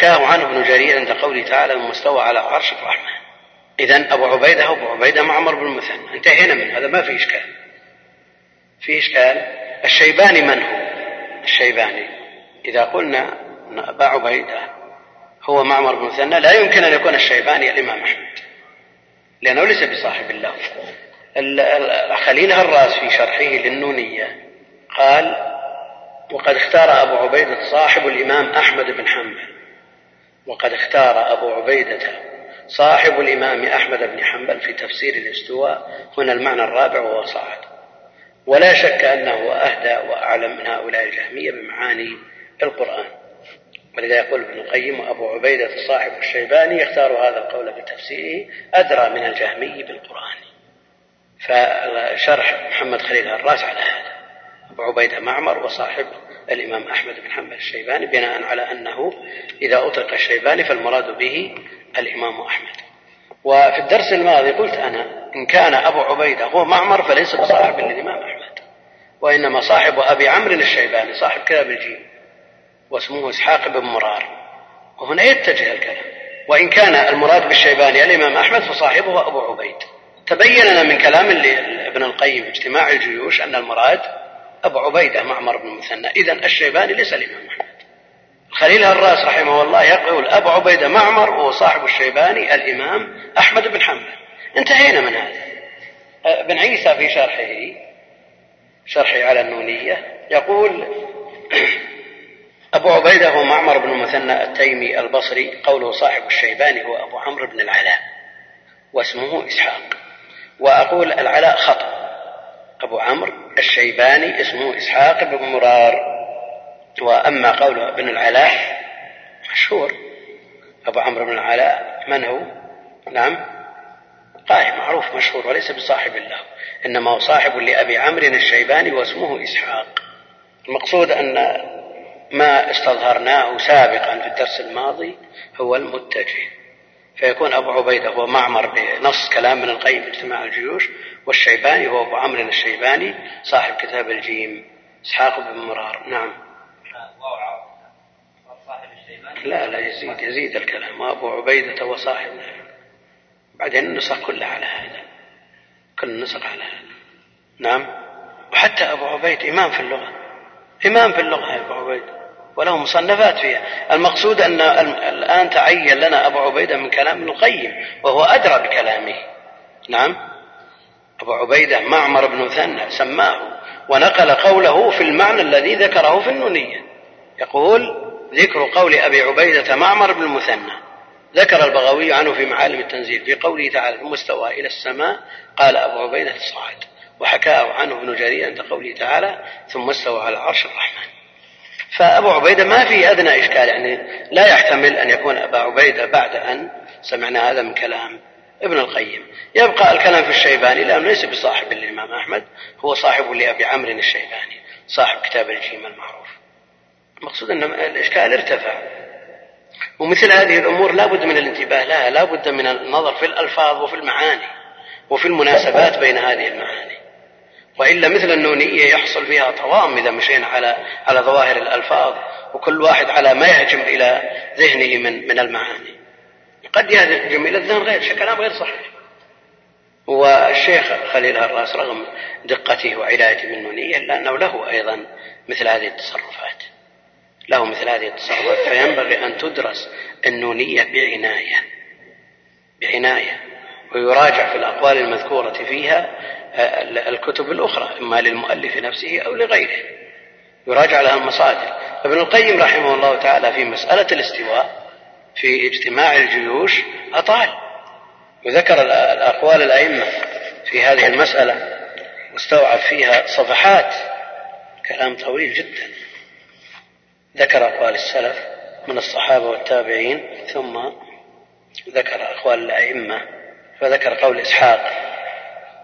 وحكاه عنه ابن جرير عند قوله تعالى ثم استوى على عرش الرحمن إذا أبو عبيدة هو أبو عبيدة معمر بن المثنى. انتهينا من هذا ما في إشكال. في إشكال الشيباني من هو؟ الشيباني. إذا قلنا أن أبا عبيدة هو معمر بن المثنى لا يمكن أن يكون الشيباني الإمام أحمد لأنه ليس بصاحب اللفظ خليل هراس في شرحه للنونية قال وقد اختار أبو عبيدة صاحب الإمام أحمد بن حنبل وقد اختار أبو عبيدة صاحب الإمام أحمد بن حنبل في تفسير الاستواء. هنا المعنى الرابع وهو صعد. ولا شك أنه أهدى وأعلم من هؤلاء الجهمية بمعاني القرآن. ولذا يقول ابن القيم وأبو عبيدة صاحب الشيباني يختار هذا القول في تفسيره أدرى من الجهمي بالقرآن. فشرح محمد خليل الراس على هذا. أبو عبيدة معمر وصاحب الإمام أحمد بن حنبل الشيباني بناء على أنه إذا أطلق الشيباني فالمراد به الإمام أحمد. وفي الدرس الماضي قلت أنا إن كان أبو عبيدة هو معمر فليس بصاحب للإمام أحمد وإنما صاحب أبي عمرو الشيباني صاحب كتاب الجيم واسمه إسحاق بن مرار. وهنا يتجه الكلام. وإن كان المراد بالشيباني الإمام أحمد فصاحبه أبو عبيد. تبين لنا من كلام ابن القيم اجتماع الجيوش أن المراد أبو عبيدة معمر بن المثنى إذا الشيباني ليس الإمام أحمد. خليل هراس رحمه الله يقول أبو عبيدة معمر وهو صاحب الشيباني الإمام أحمد بن حنبل. انتهينا من هذا. ابن عيسى في شرحه شرحه على النونية يقول أبو عبيدة هو معمر بن المثنى التيمي البصري قوله صاحب الشيباني هو أبو عمرو بن العلاء واسمه إسحاق. وأقول العلاء خطأ. أبو عمرو الشيباني اسمه إسحاق بن مرار. وأما قول ابن العلاء مشهور. أبو عمرو بن العلاء من هو؟ نعم. قائم معروف مشهور وليس بصاحب له إنما هو صاحب لأبي عمرو الشيباني واسمه إسحاق. المقصود أن ما استظهرناه سابقا في الدرس الماضي هو المتجه. فيكون أبو عبيدة هو معمر بنص كلام من القيم في اجتماع الجيوش والشيباني هو أبو عمرو الشيباني صاحب كتاب الجيم. إسحاق بن مرار نعم. لا لا يزيد يزيد الكلام. وأبو عبيدة وصاحب بعدين النسخ كلها على هذا. كل النسخ على هذا. نعم. وحتى أبو عبيد إمام في اللغة. إمام في اللغة أبو عبيد وله مصنفات فيها. المقصود أن الآن تعين لنا أبو عبيدة من كلام ابن القيم وهو أدرى بكلامه. نعم. أبو عبيدة معمر بن مثنى سماه ونقل قوله في المعنى الذي ذكره في النونية. يقول ذكر قول أبي عبيدة معمر بن المثنى ذكر البغوي عنه في معالم التنزيل في قوله تعالى ثم استوى إلى السماء قال أبو عبيدة صعد. وحكاه عنه ابن جرير عند قوله تعالى ثم استوى على عرش الرحمن. فأبو عبيدة ما في أدنى إشكال يعني لا يحتمل أن يكون أبا عبيدة بعد أن سمعنا هذا من كلام ابن القيم. يبقى الكلام في الشيباني لأنه ليس بصاحب الإمام أحمد هو صاحب لأبي عمرو الشيباني صاحب كتاب الجيم المعروف. المقصود أن الإشكال ارتفع. ومثل هذه الأمور لا بد من الانتباه لها لا بد من النظر في الألفاظ وفي المعاني وفي المناسبات بين هذه المعاني. وإلا مثل النونية يحصل فيها طوام إذا مشينا على على ظواهر الألفاظ وكل واحد على ما يهجم إلى ذهنه من من المعاني. قد يهجم إلى الذهن غير كلام غير صحيح. والشيخ خليل هراس رغم دقته وعنايته بالنونية إلا أنه له أيضا مثل هذه التصرفات. له مثل هذه التصرفات فينبغي أن تدرس النونية بعناية بعناية ويراجع في الأقوال المذكورة فيها الكتب الأخرى إما للمؤلف نفسه أو لغيره. يراجع لها المصادر ابن القيم رحمه الله تعالى في مسألة الاستواء في اجتماع الجيوش أطال. وذكر الأقوال الأئمة في هذه المسألة واستوعب فيها صفحات. كلام طويل جدا. ذكر أقوال السلف من الصحابة والتابعين ثم ذكر أقوال الأئمة فذكر قول إسحاق.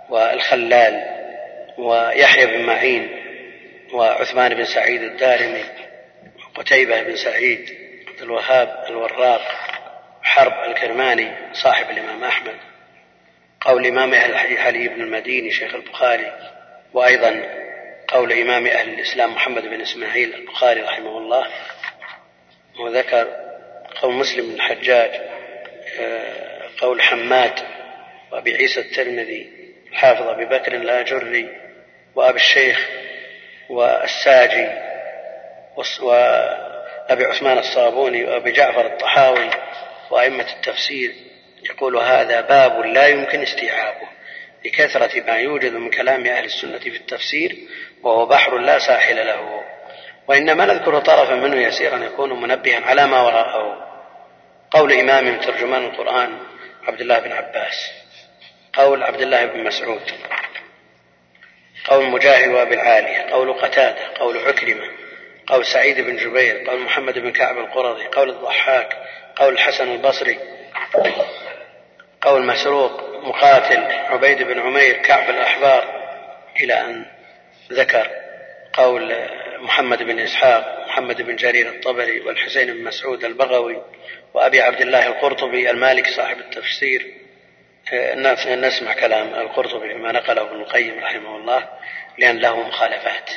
والخلال ويحيى بن معين وعثمان بن سعيد الدارمي وقتيبة بن سعيد عبد الوهاب الوراق حرب الكرماني صاحب الإمام أحمد قول إمام أهل علي بن المديني شيخ البخاري وأيضا قول إمام أهل الإسلام محمد بن إسماعيل البخاري رحمه الله وذكر قول مسلم بن الحجاج آه، قول حماد وأبي عيسى الترمذي الحافظ أبي بكر الآجري وأبي الشيخ والساجي وأبي عثمان الصابوني وأبي جعفر الطحاوي وأئمة التفسير يقول هذا باب لا يمكن استيعابه لكثرة ما يوجد من كلام أهل السنة في التفسير وهو بحر لا ساحل له. وإنما نذكر طرفا منه يسيرا يكون منبها على ما وراءه. قول إمام ترجمان القرآن عبد الله بن عباس. قول عبد الله بن مسعود. قول مجاهد وابي العالية قول قتادة. قول عكرمة. قول سعيد بن جبير. قول محمد بن كعب القرظي. قول الضحاك. قول الحسن البصري. قول مسروق. مقاتل. عبيد بن عمير. كعب الأحبار. إلى أن ذكر قول محمد بن إسحاق محمد بن جرير الطبري والحسين بن مسعود البغوي وأبي عبد الله القرطبي المالكي صاحب التفسير. نسمع كلام القرطبي فيما نقله ابن القيم رحمه الله لأن له مخالفات.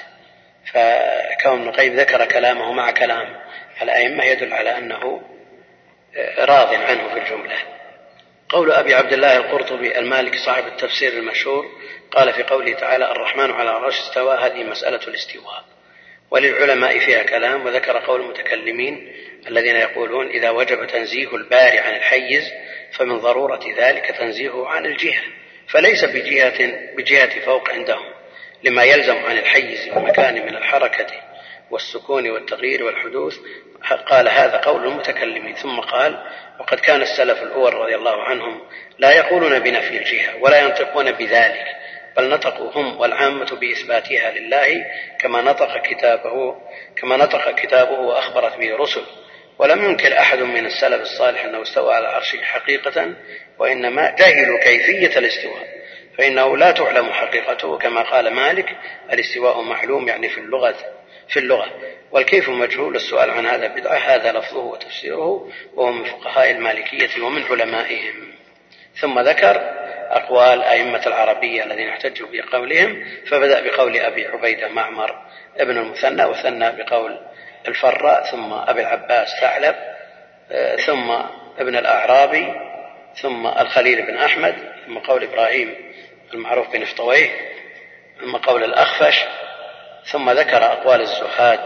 فكون ابن القيم ذكر كلامه مع كلام الأئمة يدل على أنه راض عنه في الجملة. قول أبي عبد الله القرطبي المالكي صاحب التفسير المشهور قال في قوله تعالى الرحمن على العرش استوى هذه مسألة الاستواء. وللعلماء فيها كلام وذكر قول المتكلمين الذين يقولون إذا وجب تنزيه الباري عن الحيز فمن ضرورة ذلك تنزيهه عن الجهة فليس بجهة بجهة فوق عندهم لما يلزم عن الحيز والمكان من الحركة والسكون والتغيير والحدوث. قال هذا قول المتكلمين ثم قال وقد كان السلف الأول رضي الله عنهم لا يقولون بنفي الجهة ولا ينطقون بذلك بل نطقوا هم والعامة بإثباتها لله كما نطق كتابه كما نطق كتابه وأخبرت به رسل ولم ينكر أحد من السلف الصالح أنه استوى على عرشه حقيقة وإنما جهلوا كيفية الاستواء. فإنه لا تعلم حقيقته كما قال مالك الاستواء معلوم يعني في اللغة في اللغة. والكيف مجهول السؤال عن هذا بدعة هذا لفظه وتفسيره وهو من فقهاء المالكية ومن علمائهم. ثم ذكر أقوال أئمة العربية الذين احتجوا بقولهم فبدأ بقول أبي عبيدة معمر ابن المثنى وثنى بقول الفراء ثم أبي العباس ثعلب آه، ثم ابن الأعرابي ثم الخليل بن أحمد ثم قول إبراهيم المعروف بنفطويه ثم قول الأخفش ثم ذكر أقوال الزهاد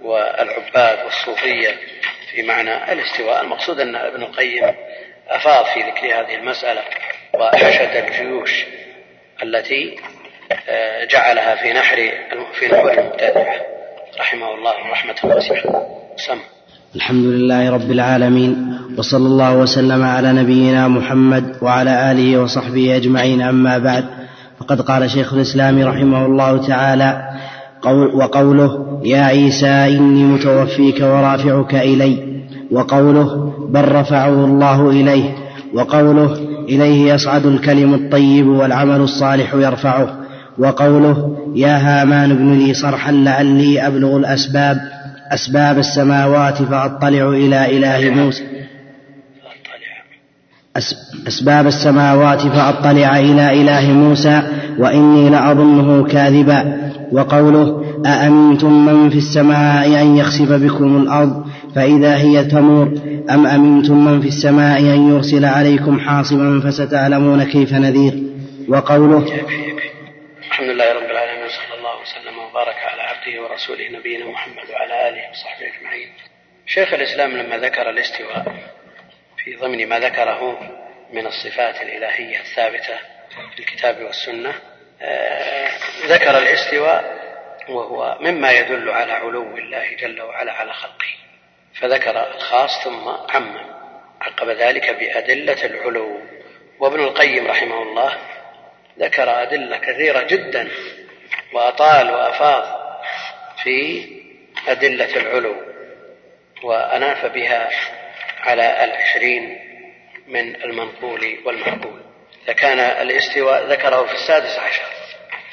والعباد والصوفية في معنى الاستواء. المقصود أن ابن القيم أفاض في ذكر هذه المسألة وحشد الجيوش التي آه، جعلها في نحر في نحور المبتدعة رحمه الله رحمة واسعة. سم. الحمد لله رب العالمين وصلى الله وسلم على نبينا محمد وعلى آله وصحبه أجمعين أما بعد فقد قال شيخ الإسلام رحمه الله تعالى قول وقوله يا عيسى إني متوفيك ورافعك إلي. وقوله بل رفعه الله إليه. وقوله إليه يصعد الكلم الطيب والعمل الصالح يرفعه. وقوله يا هامان ابن لي صرحا لعلي أبلغ الأسباب أسباب السماوات فأطلع إلى إله موسى. أسباب السماوات فأطلع إلى إله موسى وإني لأظنه كاذبا. وقوله أأمنتم من في السماء أن يخسف بكم الأرض فإذا هي تمور أم أمنتم من في السماء أن يرسل عليكم حاصبا فستعلمون كيف نذير. وقوله الحمد لله رب العالمين صلى الله وسلم وبارك على عبده ورسوله نبينا محمد وعلى آله وصحبه أجمعين. شيخ الإسلام لما ذكر الاستواء في ضمن ما ذكره من الصفات الإلهية الثابتة في الكتاب والسنة آه، ذكر الاستواء وهو مما يدل على علو الله جل وعلا على خلقه. فذكر الخاص ثم عم عقب ذلك بأدلة العلو. وابن القيم رحمه الله ذكر أدلة كثيرة جدا وأطال وأفاض في أدلة العلو وأناف بها على العشرين من المنقول والمعقول. فكان الاستواء ذكره في السادس عشر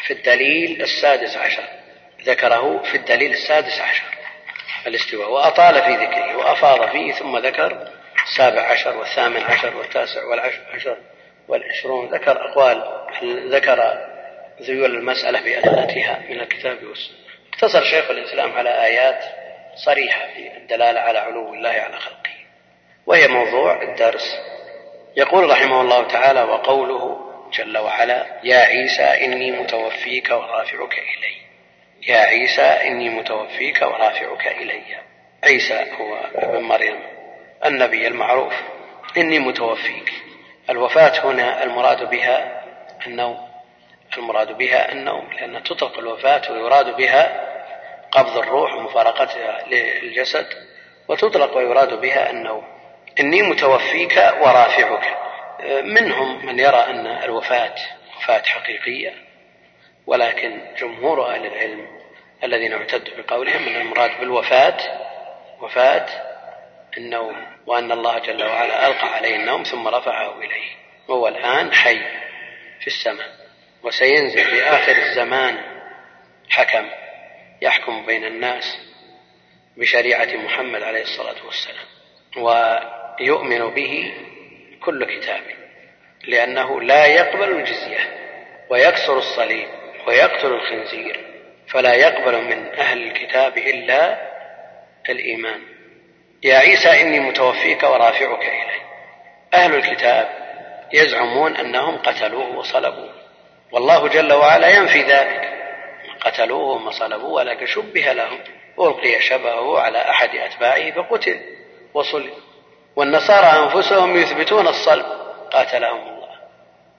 في الدليل السادس عشر ذكره في الدليل السادس عشر الاستواء. وأطال في ذكره وأفاض فيه ثم ذكر السابع عشر والثامن عشر والتاسع والعشر والعشرون ذكر أقوال ذكر ذيول المسألة بأدلتها من الكتاب والسنة. اقتصر شيخ الإسلام على آيات صريحة في الدلالة على علو الله على خلقه وهي موضوع الدرس. يقول رحمه الله تعالى وقوله جل وعلا يا عيسى إني متوفيك ورافعك إلي يا عيسى إني متوفيك ورافعك إلي عيسى هو ابن مريم النبي المعروف. إني متوفيك الوفاة هنا المراد بها النوم المراد بها النوم لأن تطلق الوفاة ويراد بها قبض الروح ومفارقتها للجسد وتطلق ويراد بها النوم. إني متوفيك ورافعك. منهم من يرى أن الوفاة وفاة حقيقية ولكن جمهور أهل العلم الذين اعتدوا بقولهم أن المراد بالوفاة وفاة النوم وأن الله جل وعلا ألقى عليه النوم ثم رفعه إليه. وهو الآن حي في السماء. وسينزل في آخر الزمان حكم يحكم بين الناس بشريعة محمد عليه الصلاة والسلام. ويؤمن به كل كتاب لأنه لا يقبل الجزية ويكسر الصليب ويقتل الخنزير فلا يقبل من أهل الكتاب إلا الإيمان. يا عيسى إني متوفيك ورافعك إلي. أهل الكتاب يزعمون أنهم قتلوه وصلبوه. والله جل وعلا ينفي ذلك. قتلوه وصلبوه ولكن شبه لهم. ألقي شبهه على أحد أتباعه فقتل وصلب والنصارى أنفسهم يثبتون الصلب. قاتلهم الله.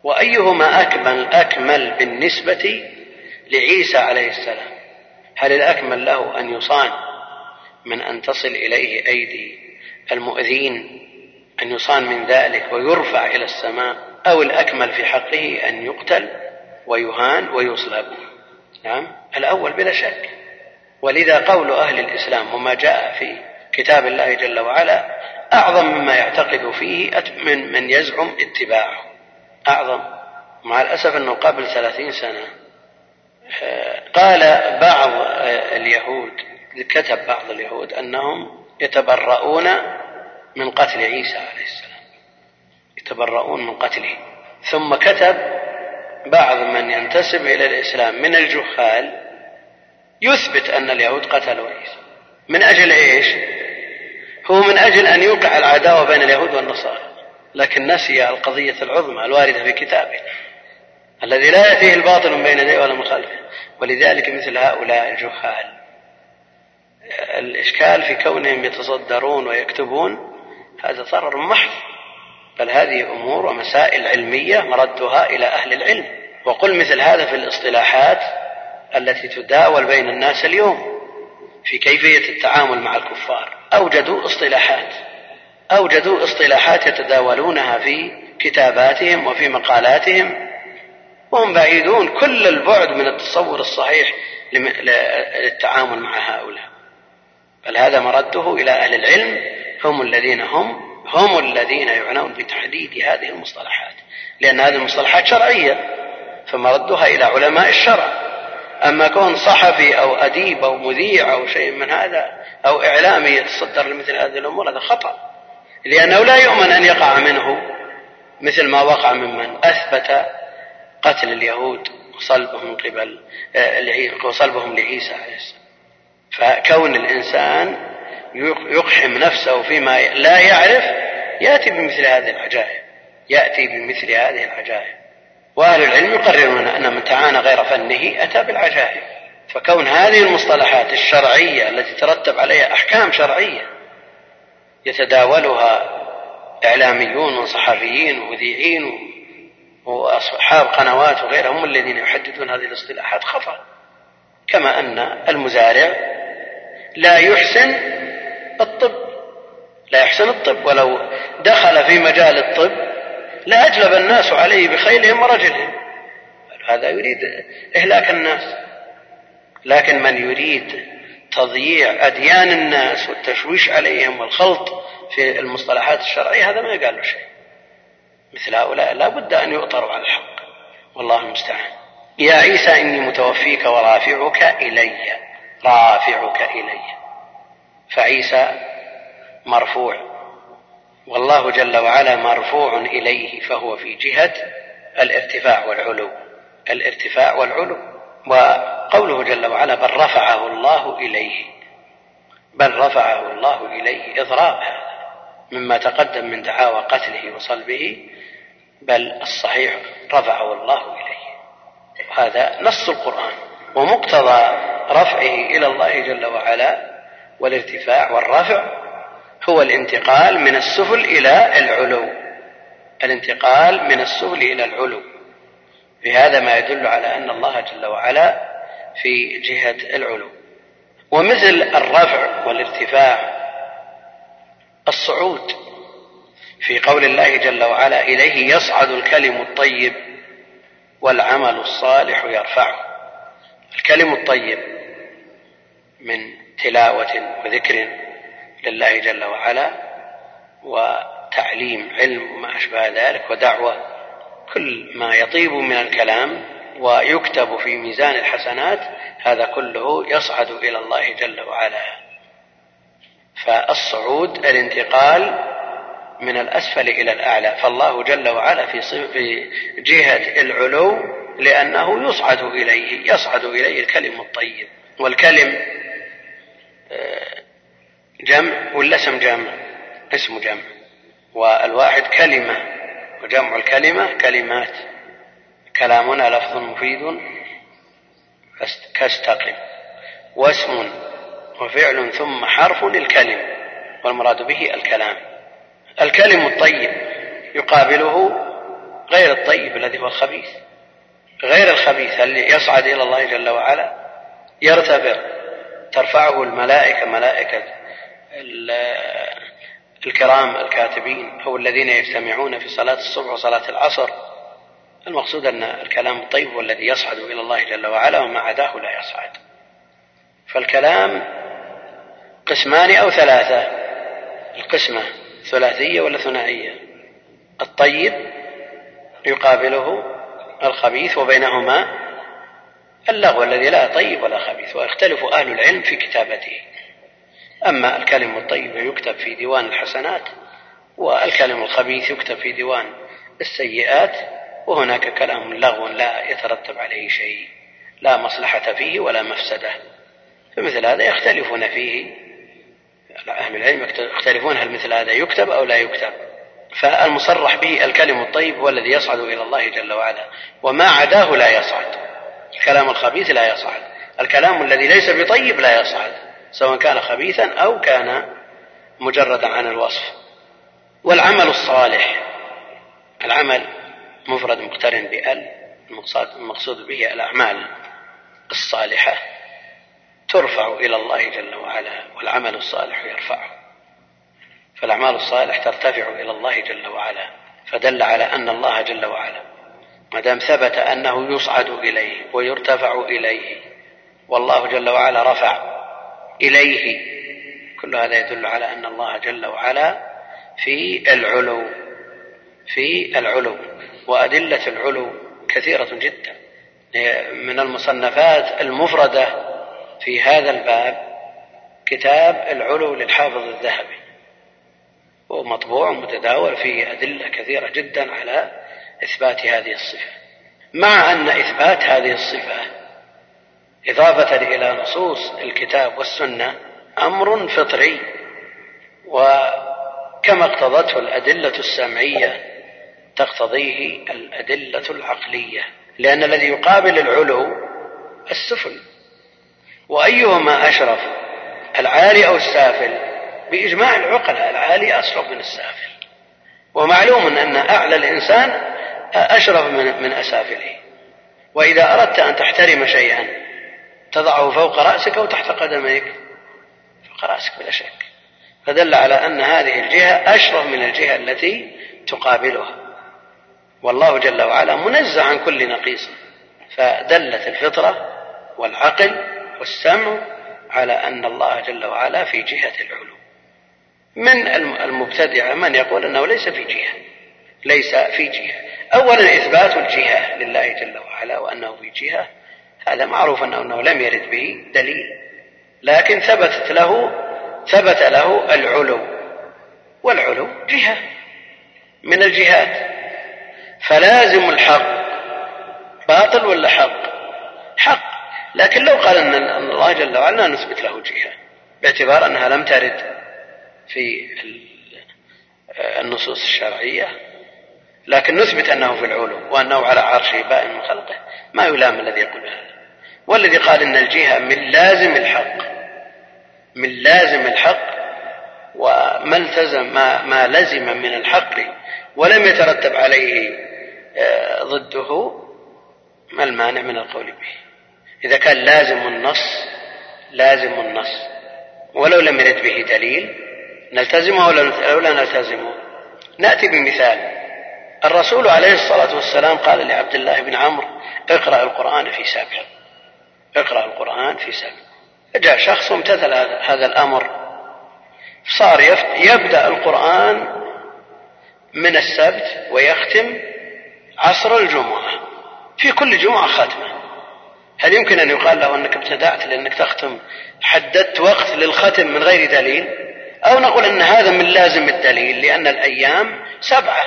وأيهما أكمل أكمل بالنسبة لعيسى عليه السلام؟ هل الأكمل له أن يصان؟ من أن تصل إليه أيدي المؤذين أن يصان من ذلك ويرفع إلى السماء أو الأكمل في حقه أن يقتل ويهان ويصلب. نعم؟ الأول بلا شك. ولذا قول أهل الإسلام وما جاء في كتاب الله جل وعلا أعظم مما يعتقد فيه من من يزعم اتباعه. أعظم. مع الأسف أنه قبل ثلاثين سنة آه، قال بعض آه، اليهود كتب بعض اليهود أنهم يتبرؤون من قتل عيسى عليه السلام. يتبرؤون من قتله. ثم كتب بعض من ينتسب إلى الإسلام من الجهال يثبت أن اليهود قتلوا عيسى. من أجل إيش؟ هو من أجل أن يوقع العداوة بين اليهود والنصارى. لكن نسي القضية العظمى الواردة في كتابه الذي لا يأتيه الباطل من بين يديه ولا من خلفه. ولذلك مثل هؤلاء الجهال الإشكال في كونهم يتصدرون ويكتبون هذا ضرر محض. بل هذه أمور ومسائل علمية مردها إلى أهل العلم. وقل مثل هذا في الاصطلاحات التي تداول بين الناس اليوم. في كيفية التعامل مع الكفار. أوجدوا اصطلاحات. أوجدوا اصطلاحات يتداولونها في كتاباتهم وفي مقالاتهم. وهم بعيدون كل البعد من التصور الصحيح للتعامل مع هؤلاء. بل هذا مرده إلى أهل العلم هم الذين هم هم الذين يعنون بتحديد هذه المصطلحات. لأن هذه المصطلحات شرعية فمردها إلى علماء الشرع. أما كون صحفي أو أديب أو مذيع أو شيء من هذا أو إعلامي يتصدر لمثل هذه الأمور هذا خطأ. لأنه لا يؤمن أن يقع منه مثل ما وقع ممن أثبت قتل اليهود وصلبهم قبل آه، وصلبهم لعيسى عليه السلام. فكون الإنسان يقحم نفسه فيما لا يعرف يأتي بمثل هذه العجائب. يأتي بمثل هذه العجائب. وأهل العلم يقررون أن من تعانى غير فنه أتى بالعجائب. فكون هذه المصطلحات الشرعية التي ترتب عليها أحكام شرعية يتداولها إعلاميون وصحفيين ومذيعين وأصحاب قنوات وغيرهم هم الذين يحددون هذه الاصطلاحات خطأ. كما أن المزارع لا يحسن الطب. لا يحسن الطب. ولو دخل في مجال الطب لأجلب الناس عليه بخيلهم ورجلهم. هذا يريد إهلاك الناس. لكن من يريد تضييع أديان الناس والتشويش عليهم والخلط في المصطلحات الشرعية هذا ما يقال له شيء. مثل هؤلاء لا بد أن يؤطروا على الحق. والله المستعان. يا عيسى إني متوفيك ورافعك إلي. رافعك إلي. فعيسى مرفوع. والله جل وعلا مرفوع إليه فهو في جهة الارتفاع والعلو. الارتفاع والعلو. وقوله جل وعلا بل رفعه الله إليه. بل رفعه الله إليه إضراب مما تقدم من دعاوى قتله وصلبه. بل الصحيح رفعه الله إليه. هذا نص القرآن. ومقتضى رفعه إلى الله جل وعلا والارتفاع والرفع هو الانتقال من السفل إلى العلو. الانتقال من السفل إلى العلو. بهذا ما يدل على أن الله جل وعلا في جهة العلو. ومثل الرفع والارتفاع الصعود. في قول الله جل وعلا إليه يصعد الكلم الطيب والعمل الصالح يرفعه. الكلم الطيب من تلاوة وذكر لله جل وعلا وتعليم علم وما أشبه ذلك ودعوة كل ما يطيب من الكلام ويكتب في ميزان الحسنات هذا كله يصعد إلى الله جل وعلا. فالصعود الانتقال من الأسفل إلى الأعلى. فالله جل وعلا في جهة العلو لأنه يصعد إليه يصعد إليه الكلم الطيب. والكلم آه، جمع ولا اسم جمع؟ اسم جمع. والواحد كلمة وجمع الكلمة كلمات. كلامنا لفظ مفيد. كاستقم. واسم وفعل ثم حرف للكلم والمراد به الكلام. الكلم الطيب يقابله غير الطيب الذي هو الخبيث. غير الخبيث اللي يصعد إلى الله جل وعلا؟ يرتفع ترفعه الملائكة ملائكة الكرام الكاتبين أو الذين يجتمعون في صلاة الصبح وصلاة العصر. المقصود أن الكلام الطيب هو الذي يصعد إلى الله جل وعلا وما عداه لا يصعد. فالكلام قسمان أو ثلاثة؟ القسمة ثلاثية ولا ثنائية؟ الطيب يقابله الخبيث وبينهما اللغو الذي لا طيب ولا خبيث ويختلف أهل العلم في كتابته. أما الكلم الطيب يكتب في ديوان الحسنات والكلم الخبيث يكتب في ديوان السيئات وهناك كلام لغو لا يترتب عليه شيء لا مصلحة فيه ولا مفسدة. فمثل هذا يختلفون فيه. أهل العلم يختلفون هل مثل هذا يكتب أو لا يكتب. فالمصرح به الكلم الطيب هو الذي يصعد إلى الله جل وعلا. وما عداه لا يصعد. الكلام الخبيث لا يصعد. الكلام الذي ليس بطيب لا يصعد سواء كان خبيثا أو كان مجردا عن الوصف. والعمل الصالح العمل مفرد مقترن بأل المقصود به الأعمال الصالحة ترفع إلى الله جل وعلا والعمل الصالح يرفعه. فالأعمال الصالح ترتفع إلى الله جل وعلا فدل على أن الله جل وعلا ما دام ثبت أنه يصعد إليه ويرتفع إليه والله جل وعلا رفع إليه. كل هذا يدل على أن الله جل وعلا في العلو في العلو وأدلة العلو كثيرة جدا. من المصنفات المفردة في هذا الباب كتاب العلو للحافظ الذهبي. هو مطبوع ومتداول فيه أدلة كثيرة جدا على إثبات هذه الصفة. مع أن إثبات هذه الصفة إضافة إلى نصوص الكتاب والسنة أمر فطري وكما اقتضته الأدلة السمعية تقتضيه الأدلة العقلية لأن الذي يقابل العلو السفل وأيهما أشرف العالي أو السافل بإجماع العقلاء العالي أشرف من السافل. ومعلوم أن أعلى الإنسان أشرف من من أسافله. وإذا أردت أن تحترم شيئا تضعه فوق رأسك أو تحت قدميك. فوق رأسك بلا شك. فدل على أن هذه الجهة أشرف من الجهة التي تقابلها. والله جل وعلا منزه عن كل نقيص. فدلت الفطرة والعقل والسمع على أن الله جل وعلا في جهة العلو. من المبتدعة من يقول أنه ليس في جهة ليس في جهة. أولا إثبات الجهة لله جل وعلا وأنه في جهة هذا معروف أنه, أنه لم يرد به دليل. لكن ثبتت له ثبت له العلو والعلو جهة. من الجهات. فلازم الحق. باطل ولا حق؟ حق. لكن لو قال أن الله جل وعلا نثبت له جهة باعتبار أنها لم ترد. في النصوص الشرعية لكن نثبت أنه في العلو وأنه على عرشه بائن من خلقه. ما يلام الذي يقول هذا. والذي قال إن الجهة من لازم الحق من لازم الحق وما التزم ما, ما لزم من الحق ولم يترتب عليه آه، ضده ما المانع من القول به؟ إذا كان لازم النص لازم النص ولو لم يرد به دليل نلتزمه أو لا نلتزمه؟ نأتي بمثال. الرسول عليه الصلاة والسلام قال لعبد الله بن عمرو اقرأ القرآن في سبع اقرأ القرآن في سبع جاء شخص وامتثل هذا الأمر. صار يبدأ القرآن من السبت ويختم عصر الجمعة. في كل جمعة ختمة هل يمكن أن يقال له أنك ابتدأت لأنك تختم حددت وقت للختم من غير دليل؟ أو نقول أن هذا من لازم الدليل لأن الأيام سبعة.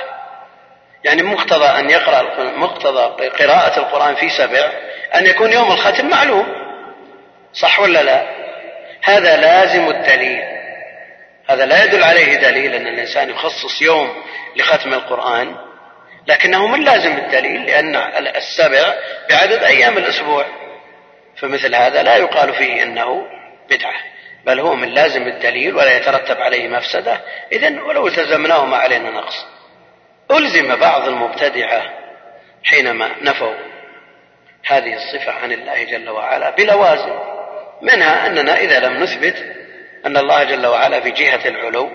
يعني مقتضى أن يقرأ مقتضى قراءة القرآن في سبع أن يكون يوم الختم معلوم. صح ولا لا؟ هذا لازم الدليل. هذا لا يدل عليه دليل أن الإنسان يخصص يوم لختم القرآن لكنه من لازم الدليل لأن السبع بعدد أيام الأسبوع. فمثل هذا لا يقال فيه إنه بدعة. بل هو من لازم الدليل ولا يترتب عليه مفسدة. اذا ولو التزمناه ما علينا نقص. ألزم بعض المبتدعة حينما نفوا هذه الصفة عن الله جل وعلا بلوازم منها أننا إذا لم نثبت أن الله جل وعلا في جهة العلو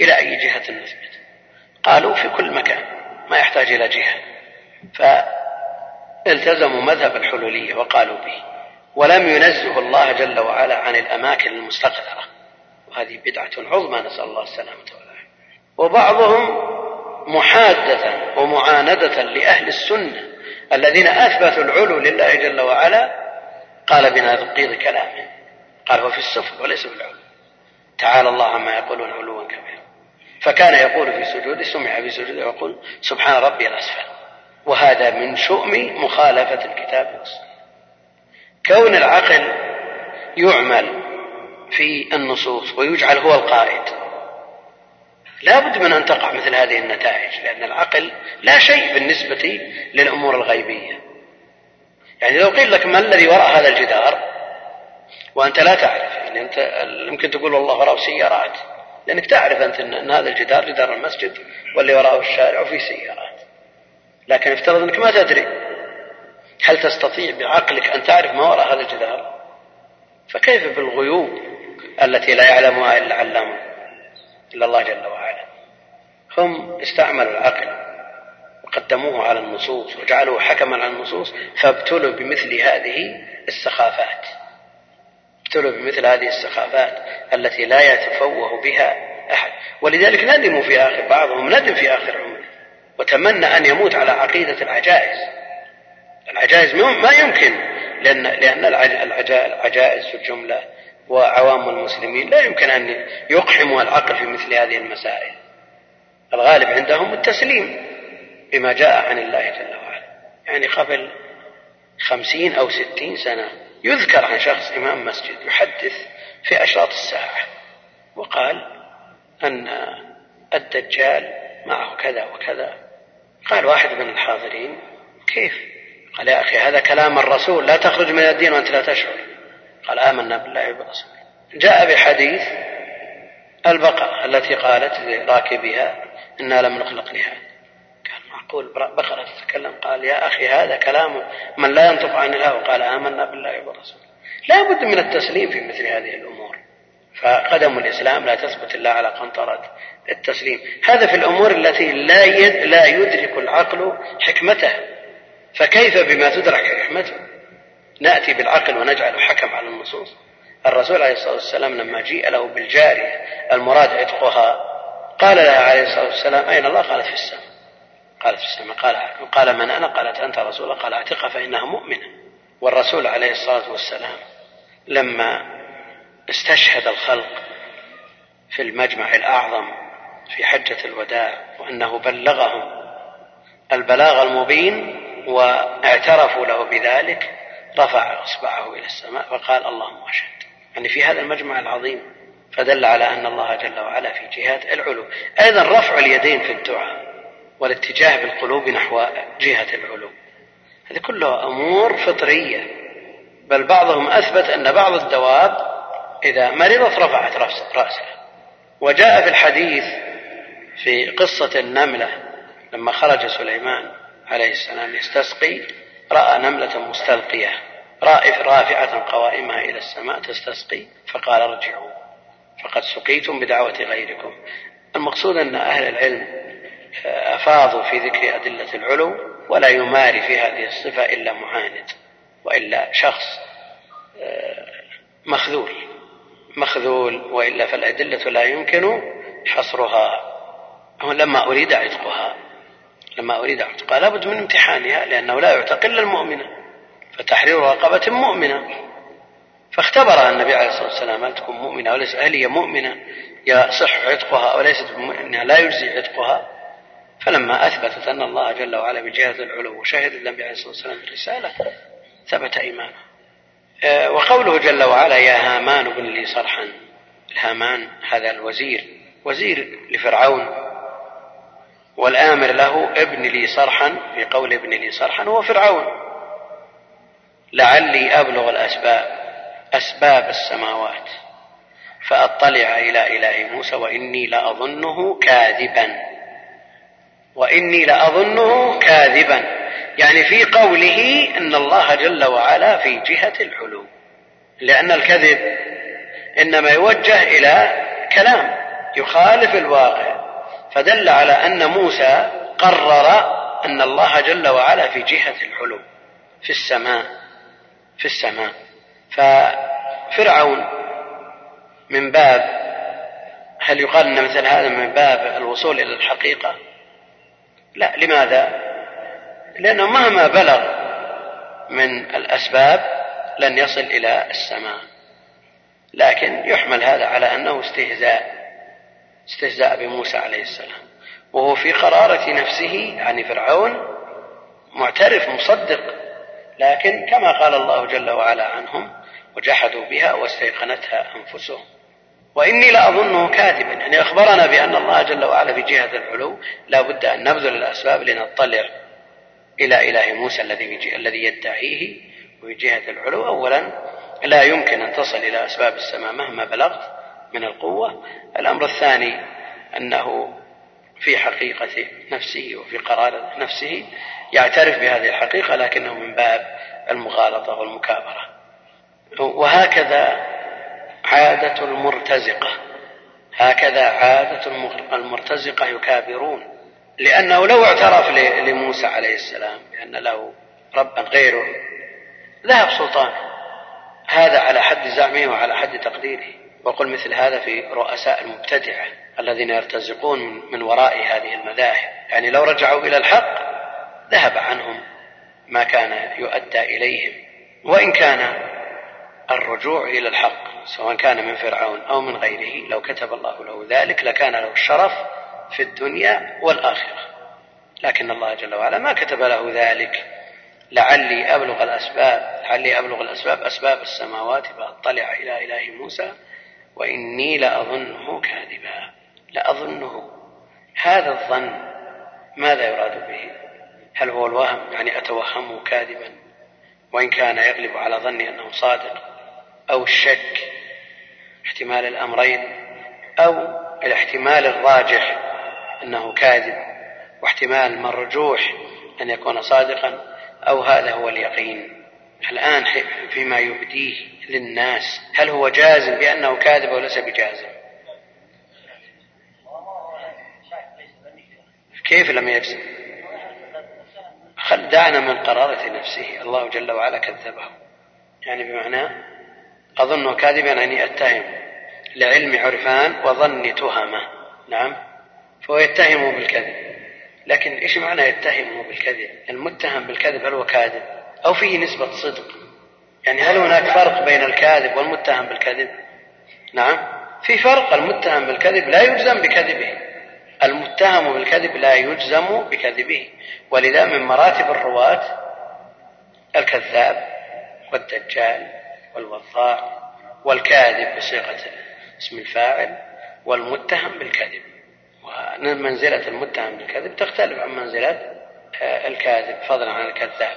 إلى أي جهة نثبت؟ قالوا في كل مكان ما يحتاج إلى جهة. فالتزموا مذهب الحلولية وقالوا به. ولم ينزه الله جل وعلا عن الأماكن المستقذرة وهذه بدعة عظمى نسأل الله السلامة والعافية. وبعضهم محادة ومعاندة لأهل السنة الذين أثبتوا العلو لله جل وعلا. قال بنقيض كلامه قال هو في السفل وليس في العلو. تعالى الله عما يقولون علوا كبيرا. فكان يقول في سجوده سمع في سجوده يقول سبحان ربي الأسفل. وهذا من شؤم مخالفة الكتاب والسنة. كون العقل يعمل في النصوص ويجعل هو القائد. لا بد من أن تقع مثل هذه النتائج لأن العقل لا شيء بالنسبة للأمور الغيبية. يعني لو قيل لك ما الذي وراء هذا الجدار؟ وأنت لا تعرف يعني أنت يمكن تقول والله وراءه سيارات لأنك تعرف أنت أن هذا الجدار جدار المسجد واللي وراءه الشارع وفيه سيارات. لكن افترض أنك ما تدري. هل تستطيع بعقلك أن تعرف ما وراء هذا الجدار؟ فكيف بالغيوب التي لا يعلمها إلا علام إلا الله جل وعلا. هم استعملوا العقل وقدموه على النصوص وجعلوه حكما على النصوص فابتلوا بمثل هذه السخافات. ابتلوا بمثل هذه السخافات التي لا يتفوه بها أحد. ولذلك ندموا في آخر بعضهم ندم في آخر عمره وتمنى أن يموت على عقيدة العجائز. العجائز ما يمكن لأن لأن العجائز في الجملة وعوام المسلمين لا يمكن أن يقحموا العقل في مثل هذه المسائل. الغالب عندهم التسليم بما جاء عن الله جل وعلا. يعني قبل خمسين أو ستين سنة يذكر عن شخص إمام مسجد يحدث في أشراط الساعة وقال أن الدجال معه كذا وكذا. قال واحد من الحاضرين كيف؟ قال يا أخي هذا كلام الرسول لا تخرج من الدين وأنت لا تشعر. قال آمنا بالله وبرسوله جاء بحديث البقرة التي قالت لراكبها إنا لم نخلق لهذا قال معقول بقرة تتكلم قال يا أخي هذا كلام من لا ينطق عن الهوى. قال آمنا بالله وبرسوله لا بد من التسليم في مثل هذه الأمور. فقدم الإسلام لا تثبت إلا على قنطرة التسليم. هذا في الأمور التي لا لا يدرك العقل حكمته فكيف بما تدرك حكمته نأتي بالعقل ونجعل حكم على النصوص. الرسول عليه الصلاة والسلام لما جيء له بالجارية المراد عتقها قال لها عليه الصلاة والسلام أين الله؟ قالت في السماء. قالت في السماء. قال قال من أنا؟ قالت أنت رسول قال اعتقها فإنها مؤمنة. والرسول عليه الصلاة والسلام لما استشهد الخلق في المجمع الأعظم في حجة الوداع وأنه بلغهم البلاغ المبين واعترفوا له بذلك رفع أصبعه إلى السماء فقال اللهم أشهد. يعني في هذا المجمع العظيم فدل على أن الله جل وعلا في جهات العلو. أيضا رفع اليدين في الدعاء والاتجاه بالقلوب نحو جهة العلو. هذه كلها أمور فطرية. بل بعضهم أثبت أن بعض الدواب إذا مرضت رفعت رأسها. وجاء في الحديث في قصة النملة لما خرج سليمان عليه السلام يستسقي رأى نملة مستلقية. رافعة قوائمها إلى السماء تستسقي فقال ارجعوا. فقد سقيتم بدعوة غيركم. المقصود أن أهل العلم أفاضوا في ذكر أدلة العلو ولا يماري في هذه الصفة إلا معاند وإلا شخص آه، مخذول. مخذول وإلا فالأدلة لا يمكن حصرها. لما أريد عتقها. لما أريد عتقها لابد من امتحانها لأنه لا يعتق إلا المؤمنة. فتحرير رقبة مؤمنة. فاختبرها النبي عليه الصلاة والسلام هل تكون مؤمنة وليس هل هي مؤمنة؟ يصح عتقها أو ليست أنها لا يجزي عتقها. فلما أثبتت أن الله جل وعلا بجهة العلو وشهد النبي عليه الصلاة والسلام بالرسالة ثبت إيمانه. آه، وقوله جل وعلا يا هامان ابن لي صرحا. الهامان هذا الوزير وزير لفرعون. والآمر له ابن لي صرحا في قول ابن لي صرحا هو فرعون. لعلي أبلغ الأسباب أسباب السماوات فأطلع إلى إله موسى وإني لأظنه كاذبا. وإني لأظنه كاذبا. يعني في قوله أن الله جل وعلا في جهة العلو لأن الكذب إنما يوجه إلى كلام يخالف الواقع. فدل على أن موسى قرر أن الله جل وعلا في جهة العلو في السماء في السماء. ففرعون من باب هل يقال أن مثل هذا من باب الوصول إلى الحقيقة؟ لا. لماذا؟ لأنه مهما بلغ من الأسباب لن يصل إلى السماء. لكن يحمل هذا على أنه استهزاء. استهزاء بموسى عليه السلام. وهو في قرارة نفسه يعني فرعون معترف مصدق. لكن كما قال الله جل وعلا عنهم وجحدوا بها واستيقنتها أنفسهم. وإني لأظنه كاذبا. يعني أخبرنا بأن الله جل وعلا في جهة العلو لا بد أن نبذل الأسباب لنطلع إلى إله موسى الذي الذي يدعيه وفي جهة العلو. أولا لا يمكن أن تصل إلى أسباب السماء مهما بلغت. من القوة. الأمر الثاني أنه في حقيقة نفسه وفي قرار نفسه يعترف بهذه الحقيقة لكنه من باب المغالطة والمكابرة. وهكذا عادة المرتزقة هكذا عادة المرتزقة يكابرون لأنه لو اعترف لموسى عليه السلام بأن له ربا غيره ذهب سلطانه. هذا على حد زعمه وعلى حد تقديره. وقل مثل هذا في رؤساء المبتدعة الذين يرتزقون من وراء هذه المذاهب. يعني لو رجعوا إلى الحق ذهب عنهم ما كان يؤدى إليهم. وإن كان الرجوع إلى الحق سواء كان من فرعون أو من غيره لو كتب الله له ذلك لكان له الشرف في الدنيا والآخرة. لكن الله جل وعلا ما كتب له ذلك. لعلي أبلغ الأسباب لعلي أبلغ الأسباب أسباب السماوات فأطلع إلى إله موسى وإني لأظنه كاذبا. لأظنه. هذا الظن ماذا يراد به؟ هل هو الوهم؟ يعني أتوهمه كاذبا؟ وإن كان يغلب على ظني أنه صادق أو الشك احتمال الأمرين أو الاحتمال الراجح أنه كاذب واحتمال مرجوح أن يكون صادقا أو هذا هو اليقين. الآن فيما يبديه للناس هل هو جازم بأنه كاذب أو ليس بجازم كيف لم يجزم؟ خل دعنا من قرارة نفسه. الله جل وعلا كذبه. يعني بمعنى أظنه كاذبا يعني أتهم لعلم عرفان وظن تهمة. نعم. فهو يتهمه بالكذب. لكن إيش معنى يتهمه بالكذب؟ المتهم بالكذب هل هو كاذب؟ أو فيه نسبة صدق. يعني هل هناك فرق بين الكاذب والمتهم بالكذب؟ نعم. في فرق المتهم بالكذب لا يجزم بكذبه. المتهم بالكذب لا يجزم بكذبه. ولذا من مراتب الرواة الكذاب والدجال والوضاع والكاذب بصيغة اسم الفاعل والمتهم بالكذب. ومنزلة المتهم بالكذب تختلف عن منزلة آه، الكاذب فضلا عن الكذاب.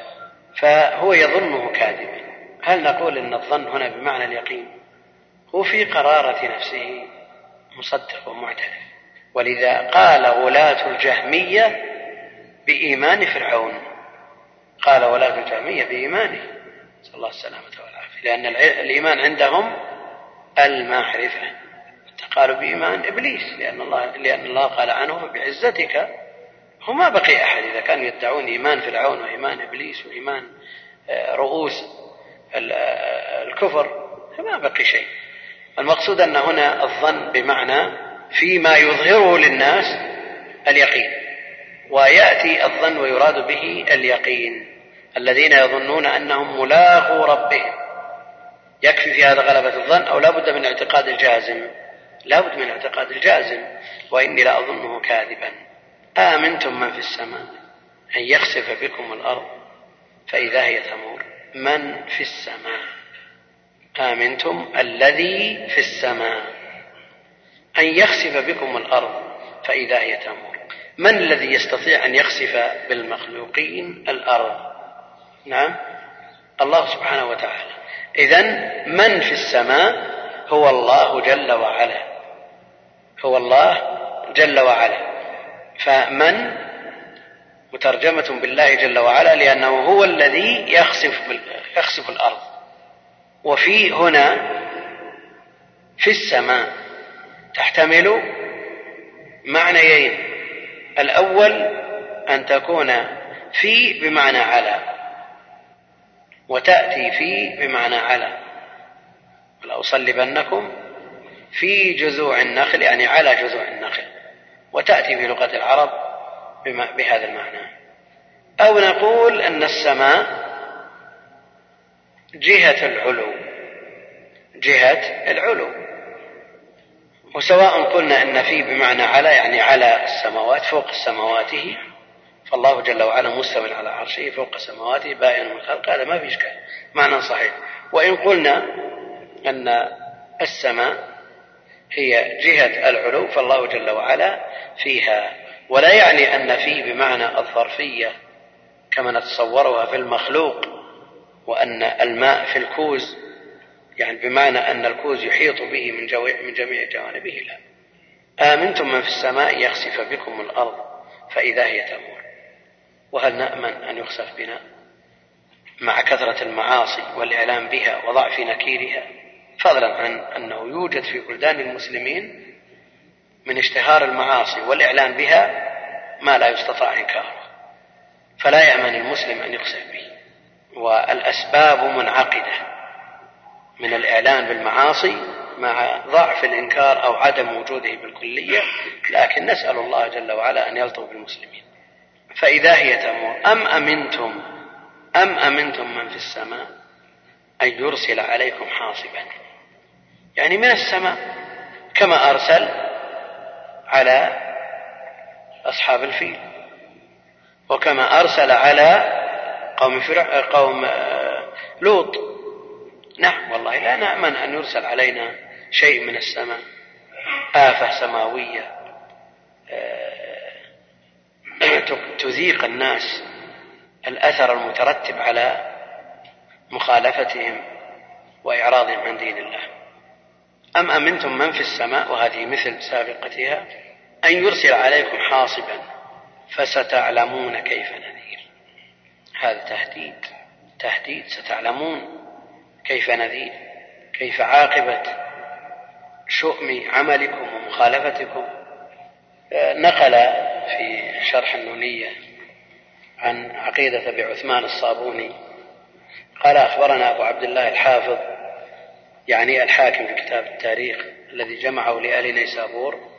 فهو يظنه كاذبا. هل نقول إن الظن هنا بمعنى اليقين؟ هو في قرارة نفسه مصدق ومعترف. ولذا قال غلاة الجهمية بإيمان فرعون. قال غلاة الجهمية بإيمانه. نسأل الله السلامة والعافية. لأن الإيمان عندهم المعرفة. قالوا بإيمان إبليس لأن الله لأن الله قال عنه بعزتك. هو ما بقي أحد. إذا كانوا يدعون إيمان فرعون وإيمان إبليس وإيمان آه، رؤوس الكفر فما بقي شيء. المقصود أن هنا الظن بمعنى فيما يظهره للناس اليقين ويأتي الظن ويراد به اليقين. الذين يظنون أنهم ملاقوا ربهم. يكفي في هذا غلبة الظن أو لا بد من اعتقاد الجازم. لا بد من اعتقاد الجازم. وإني لأظنه كاذبا. آمنتم من في السماء أن يخسف بكم الأرض فإذا هي تمور من في السماء. آمنتم الذي في السماء. أن يخسف بكم الأرض فإذا هي تمور. من الذي يستطيع أن يخسف بالمخلوقين الأرض؟ نعم. الله سبحانه وتعالى. إذا من في السماء؟ هو الله جل وعلا. هو الله جل وعلا. فمن مترجمة بالله جل وعلا لأنه هو الذي يخسف يخسف الأرض. وفي هنا في السماء تحتمل معنيين. الأول أن تكون في بمعنى على وتأتي في بمعنى على. لأصلبنكم في جذوع النخل يعني على جذوع النخل وتأتي في لغة العرب بهذا المعنى. أو نقول أن السماء جهة العلو. جهة العلو. وسواء قلنا أن في بمعنى على يعني على السماوات فوق سماواته فالله جل وعلا مستوى على عرشه فوق سماواته بائن من الخلق هذا ما في إشكال. معنى صحيح. وإن قلنا أن السماء هي جهة العلو فالله جل وعلا فيها ولا يعني أن فيه بمعنى الظرفية كما نتصورها في المخلوق وأن الماء في الكوز يعني بمعنى أن الكوز يحيط به من, من جميع جوانبه. لا. آمنتم من في السماء يخسف بكم الأرض فإذا هي تمور. وهل نأمن أن يخسف بنا؟ مع كثرة المعاصي والإعلام بها وضعف نكيرها. فضلا عن أنه يوجد في بلدان المسلمين من اشتهار المعاصي والإعلان بها ما لا يستطاع إنكاره. فلا يأمن المسلم أن يقسم به. والأسباب منعقدة من الإعلان بالمعاصي مع ضعف الإنكار أو عدم وجوده بالكلية لكن نسأل الله جل وعلا أن يلطف بالمسلمين. فإذا هي تمور أم أمنتم أم أمنتم من في السماء أن يرسل عليكم حاصبا؟ يعني من السماء كما أرسل على أصحاب الفيل. وكما أرسل على قوم فرع قوم آه، لوط. نعم والله لا نأمن أن يرسل علينا شيء من السماء. آفة سماوية آه، تذيق الناس الأثر المترتب على مخالفتهم وإعراضهم عن دين الله. أم أمنتم من في السماء؟ وهذه مثل سابقتها. أن يرسل عليكم حاصبا فستعلمون كيف نذير. هذا تهديد. تهديد ستعلمون كيف نذير. كيف عاقبة شؤم عملكم ومخالفتكم. نقل في شرح النونية عن عقيدة أبي عثمان الصابوني. قال أخبرنا أبو عبد الله الحافظ يعني الحاكم في كتاب التاريخ الذي جمعه لآل نيسابور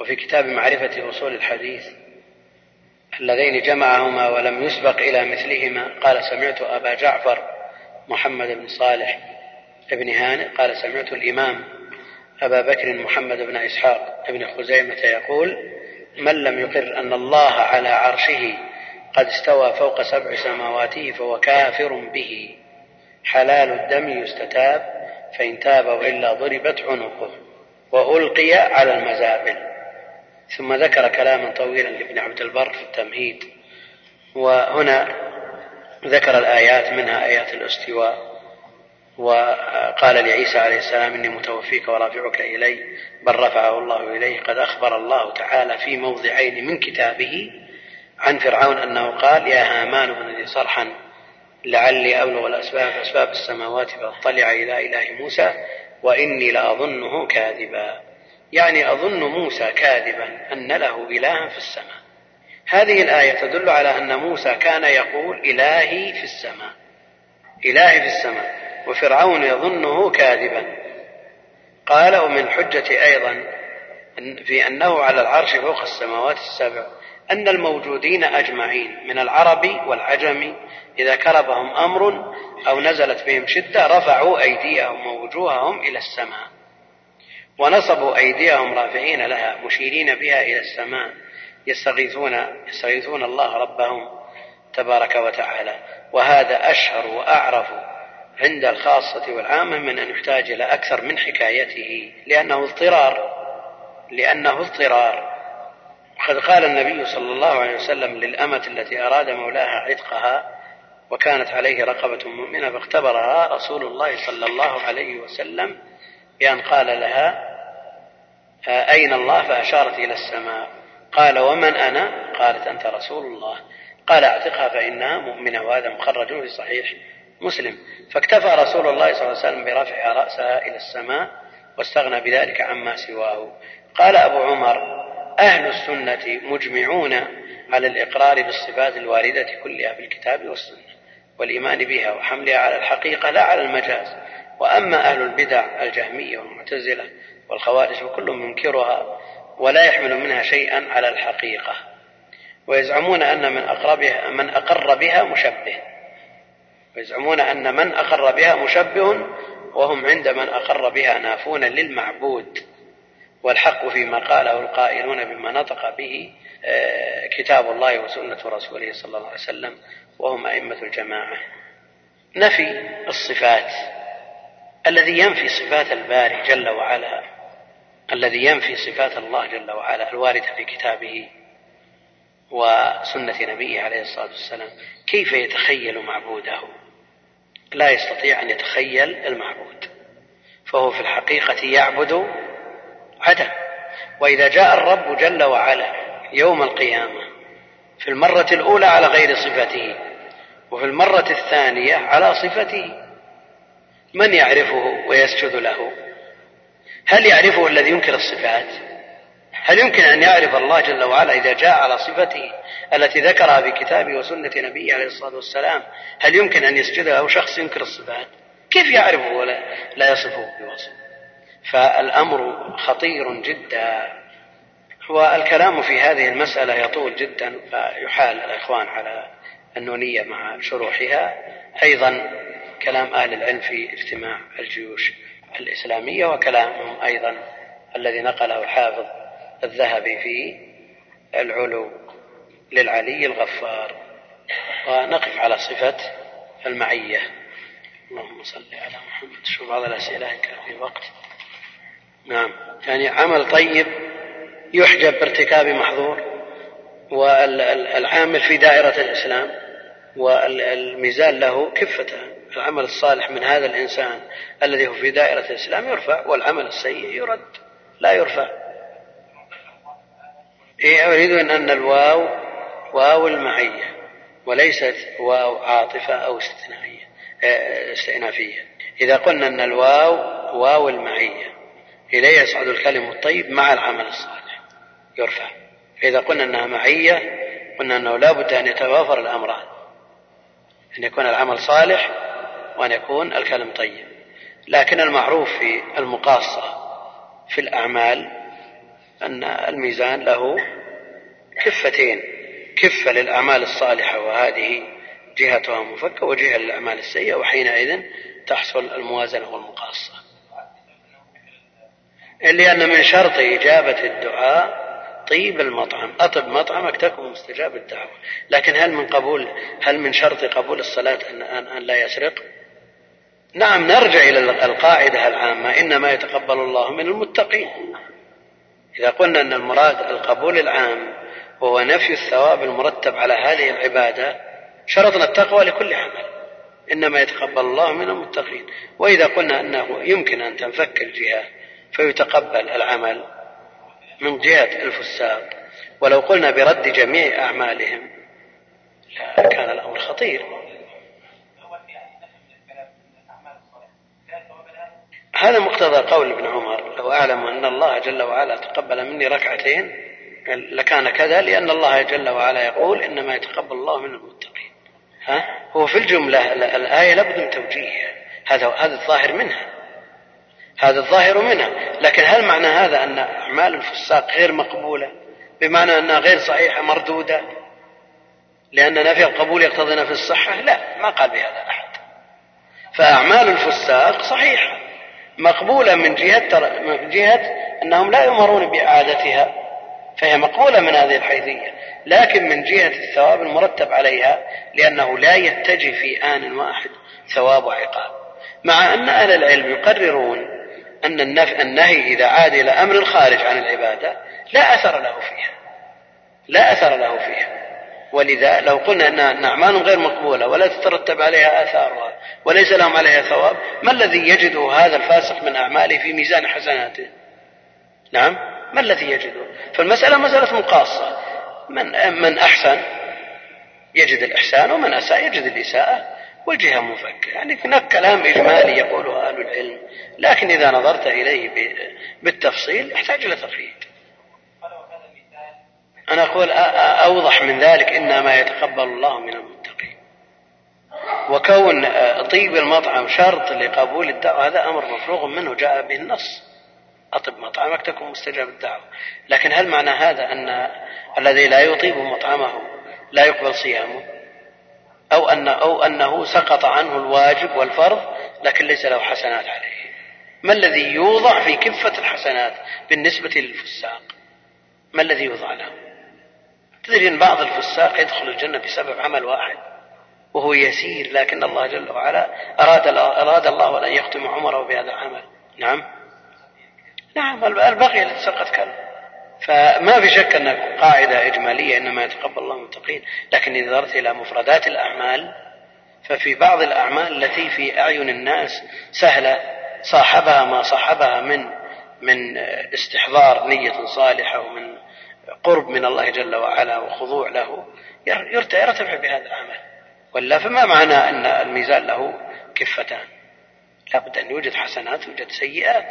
وفي كتاب معرفة أصول الحديث اللذين جمعهما ولم يسبق إلى مثلهما قال سمعت أبا جعفر محمد بن صالح بن هانئ قال سمعت الإمام أبا بكر محمد بن إسحاق بن خزيمة يقول من لم يقر أن الله على عرشه قد استوى فوق سبع سماواته فهو كافر به. حلال الدم يستتاب فإن تاب وإلا ضربت عنقه وألقي على المزابل ثم ذكر كلاما طويلا لابن عبد البر في التمهيد وهنا ذكر الآيات منها آيات الاستواء وقال لعيسى عليه السلام إني متوفيك ورافعك إلي بل رفعه الله إليه قد أخبر الله تعالى في موضعين من كتابه عن فرعون أنه قال يا هامان ابن لي صرحا لعلي أبلغ الأسباب أسباب السماوات فأطلع إلى إله موسى وإني لأظنه كاذبا. يعني أظن موسى كاذبا أن له إلها في السماء. هذه الآية تدل على أن موسى كان يقول إلهي في السماء. إلهي في السماء. وفرعون يظنه كاذبا. قال ومن حجة أيضا في أنه على العرش فوق السماوات السبع أن الموجودين أجمعين من العرب والعجم إذا كربهم أمر أو نزلت بهم شدة رفعوا أيديهم ووجوههم إلى السماء. ونصبوا أيديهم رافعين لها مشيرين بها إلى السماء يستغيثون يستغيثون الله ربهم تبارك وتعالى. وهذا أشهر وأعرف عند الخاصة والعامة من أن يحتاج إلى أكثر من حكايته. لأنه اضطرار لأنه اضطرار. وقد قال النبي صلى الله عليه وسلم للأمة التي أراد مولاها عتقها وكانت عليه رقبة مؤمنة فاختبرها رسول الله صلى الله عليه وسلم بأن قال لها أين الله فأشارت إلى السماء. قال ومن أنا؟ قالت أنت رسول الله. قال اعتقها فإنها مؤمنة وهذا مخرج في صحيح مسلم. فاكتفى رسول الله صلى الله عليه وسلم برفع رأسها إلى السماء واستغنى بذلك عما سواه. قال أبو عمر أهل السنة مجمعون على الإقرار بالصفات الواردة كلها في الكتاب والسنة والإيمان بها وحملها على الحقيقة لا على المجاز. وأما أهل البدع الجهمية والمعتزلة والخوارج فكل منكرها ولا يحمل منها شيئا على الحقيقة ويزعمون أن من أقربها من أقر بها مشبه ويزعمون أن من أقر بها مشبه وهم عند من أقر بها نافون للمعبود والحق فيما قاله القائلون بما نطق به آه، كتاب الله وسنة رسوله صلى الله عليه وسلم وهم أئمة الجماعة. نفي الصفات الذي ينفي صفات الباري جل وعلا. الذي ينفي صفات الله جل وعلا الواردة في كتابه وسنة نبيه عليه الصلاة والسلام. كيف يتخيل معبوده؟ لا يستطيع أن يتخيل المعبود. فهو في الحقيقة يعبد عدم وإذا جاء الرب جل وعلا يوم القيامة في المرة الأولى على غير صفته وفي المرة الثانية على صفته من يعرفه ويسجد له؟ هل يعرفه الذي ينكر الصفات؟ هل يمكن أن يعرف الله جل وعلا إذا جاء على صفته التي ذكرها في كتابه وسنة نبيه عليه الصلاة والسلام؟ هل يمكن أن يسجد له شخص ينكر الصفات؟ كيف يعرفه ولا لا يصفه بوصف فالأمر خطير جدا. والكلام في هذه المسألة يطول جدا فيحال الإخوان على النونية مع شروحها. أيضا كلام أهل العلم في اجتماع الجيوش. الإسلامية وكلامهم أيضا الذي نقله الحافظ الذهبي في العلو للعلي الغفار. ونقف على صفة المعية. اللهم صل على محمد. شو بعض الأسئلة كان في وقت. نعم. يعني عمل طيب يحجب بارتكاب محظور والعامل في دائرة الإسلام والميزان له كفتان العمل الصالح من هذا الإنسان الذي هو في دائرة الإسلام يرفع والعمل السيء يرد لا يرفع. إيه أريد أن الواو واو المعية وليست واو عاطفة أو استثنائية آه، استئنافية. إذا قلنا أن الواو واو المعية إليه يصعد الكلم الطيب مع العمل الصالح يرفع. فإذا قلنا أنها معية قلنا أنه لا بد أن يتوافر الأمران. أن يكون العمل صالح وأن يكون الكلم طيب. لكن المعروف في المقاصة في الأعمال أن الميزان له كفتين كفة للأعمال الصالحة وهذه جهتها مفكة وجهة للأعمال السيئة وحينئذ تحصل الموازنة والمقاصة. لأن من شرط إجابة الدعاء طيب المطعم. أطب مطعمك تكون مستجاب الدعوة. لكن هل من قبول هل من شرط قبول الصلاة أن, أن, أن لا يسرق؟ نعم نرجع إلى القاعدة العامة إنما يتقبل الله من المتقين. إذا قلنا أن المراد القبول العام وهو نفي الثواب المرتب على هذه العبادة شرطنا التقوى لكل عمل إنما يتقبل الله من المتقين. وإذا قلنا أنه يمكن أن تنفك الجهة فيتقبل العمل من جهة الفساق. ولو قلنا برد جميع أعمالهم كان الأمر خطير. هذا مقتضى قول ابن عمر لو أعلم أن الله جل وعلا تقبل مني ركعتين لكان كذا لأن الله جل وعلا يقول إنما يتقبل الله من المتقين. ها؟ هو في الجملة الآية لابد من توجيهها هذا هذا الظاهر منها. هذا الظاهر منها. لكن هل معنى هذا أن أعمال الفساق غير مقبولة؟ بمعنى أنها غير صحيحة مردودة؟ لأن نفي القبول يقتضي نفي الصحة؟ لا ما قال بهذا أحد. فأعمال الفساق صحيحة. مقبولة من جهة من جهة أنهم لا يؤمرون بإعادتها فهي مقبولة من هذه الحيثية لكن من جهة الثواب المرتب عليها لأنه لا يتجه في آن واحد ثواب وعقاب مع أن أهل العلم يقررون أن النهي إذا عاد إلى أمر خارج عن العبادة لا أثر له فيها لا أثر له فيها. ولذا لو قلنا أن أعمال غير مقبولة ولا تترتب عليها آثارها وليس لهم عليها ثواب ما الذي يجده هذا الفاسق من أعماله في ميزان حسناته؟ نعم ما الذي يجده فالمسألة مسألة مقاصة من, من أحسن؟ يجد الإحسان ومن أساء يجد الإساءة. والجهة منفكة يعني هناك كلام إجمالي يقوله أهل العلم. لكن إذا نظرت إليه بالتفصيل يحتاج إلى تقييد أنا أقول أوضح من ذلك إنما يتقبل الله من المتقين. وكون طيب المطعم شرط لقبول الدعوة هذا أمر مفروغ منه جاء به النص أطب مطعمك تكون مستجاب الدعوة لكن هل معنى هذا أن الذي لا يطيب مطعمه لا يقبل صيامه؟ أو أن أو أنه سقط عنه الواجب والفرض لكن ليس له حسنات عليه. ما الذي يوضع في كفة الحسنات بالنسبة للفساق؟ ما الذي يوضع له؟ تدري أن بعض الفساق يدخل الجنة بسبب عمل واحد وهو يسير لكن الله جل وعلا أراد أراد الله أن يختم عمره بهذا العمل. نعم؟ نعم البقية التي سقط كلب. فما في شك أن قاعدة إجمالية إنما يتقبل الله المتقين لكن إذا نظرت إلى مفردات الأعمال ففي بعض الأعمال التي في أعين الناس سهلة صاحبها ما صاحبها من من استحضار نية صالحة ومن قرب من الله جل وعلا وخضوع له يرتفع بهذا العمل. ولا فما معنى أن الميزان له كفتان؟ لابد أن يوجد حسنات ويوجد سيئات.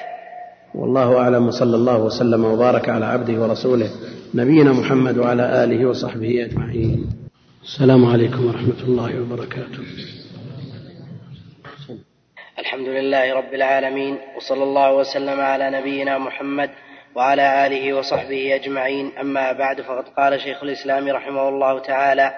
والله أعلم وصلى الله وسلم وبارك على عبده ورسوله نبينا محمد وعلى آله وصحبه أجمعين. السلام عليكم ورحمة الله وبركاته. الحمد لله رب العالمين وصلى الله وسلم على نبينا محمد وعلى آله وصحبه أجمعين. أما بعد فقد قال شيخ الإسلام رحمه الله تعالى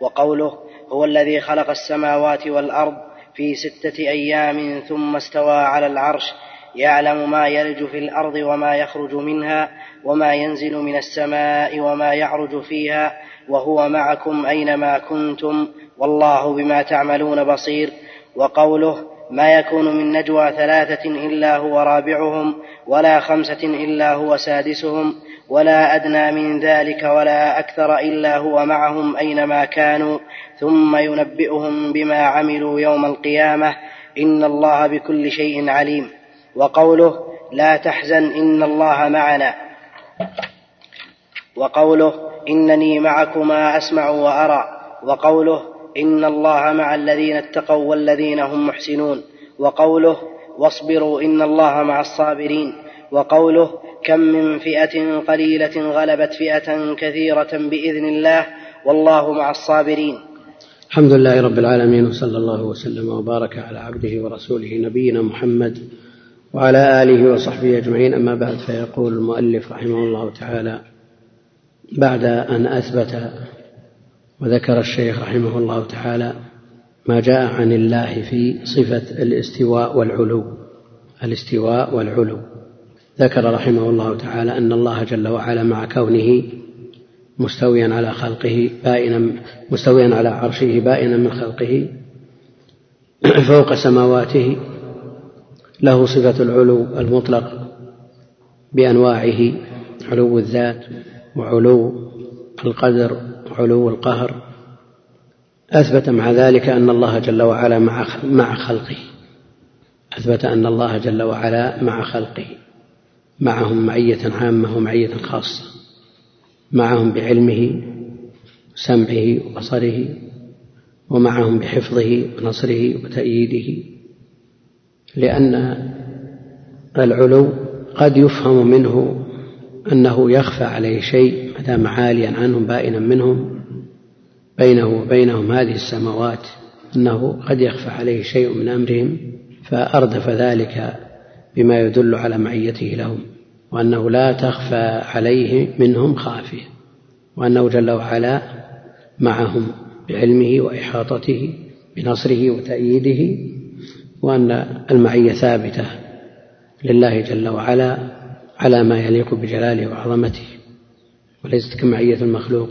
وقوله هو الذي خلق السماوات والأرض في ستة أيام ثم استوى على العرش يعلم ما يلج في الأرض وما يخرج منها وما ينزل من السماء وما يعرج فيها وهو معكم أينما كنتم والله بما تعملون بصير وقوله ما يكون من نجوى ثلاثة إلا هو رابعهم ولا خمسة إلا هو سادسهم ولا أدنى من ذلك ولا أكثر إلا هو معهم أينما كانوا. ثم ينبئهم بما عملوا يوم القيامة. إن الله بكل شيء عليم. وقوله لا تحزن إن الله معنا. وقوله إنني معكما أسمع وأرى. وقوله إن الله مع الذين اتقوا والذين هم محسنون. وقوله واصبروا إن الله مع الصابرين. وقوله كم من فئة قليلة غلبت فئة كثيرة بإذن الله والله مع الصابرين. الحمد لله رب العالمين وصلى الله وسلم وبارك على عبده ورسوله نبينا محمد وعلى آله وصحبه أجمعين. أما بعد فيقول المؤلف رحمه الله تعالى بعد أن أثبت وذكر الشيخ رحمه الله تعالى ما جاء عن الله في صفة الاستواء والعلو. الاستواء والعلو. ذكر رحمه الله تعالى أن الله جل وعلا مع كونه مستويا على خلقه بائنا مستويا على عرشه بائنا من خلقه فوق سماواته. له صفة العلو المطلق بأنواعه علو الذات وعلو القدر وعلو القهر أثبت مع ذلك أن الله جل وعلا مع خلقه. أثبت أن الله جل وعلا مع خلقه. معهم معية عامة ومعية خاصة. معهم بعلمه سمعه وبصره. ومعهم بحفظه ونصره وتأييده. لأن العلو قد يفهم منه أنه يخفى عليه شيء ما دام عاليا عنهم بائنا منهم بينه وبينهم هذه السماوات أنه قد يخفى عليه شيء من أمرهم فأردف ذلك بما يدل على معيته لهم وأنه لا تخفى عليه منهم خافية وأنه جل وعلا معهم بعلمه وإحاطته بنصره وتأييده وأن المعية ثابتة لله جل وعلا على ما يليق بجلاله وعظمته وليست كمعية المخلوق.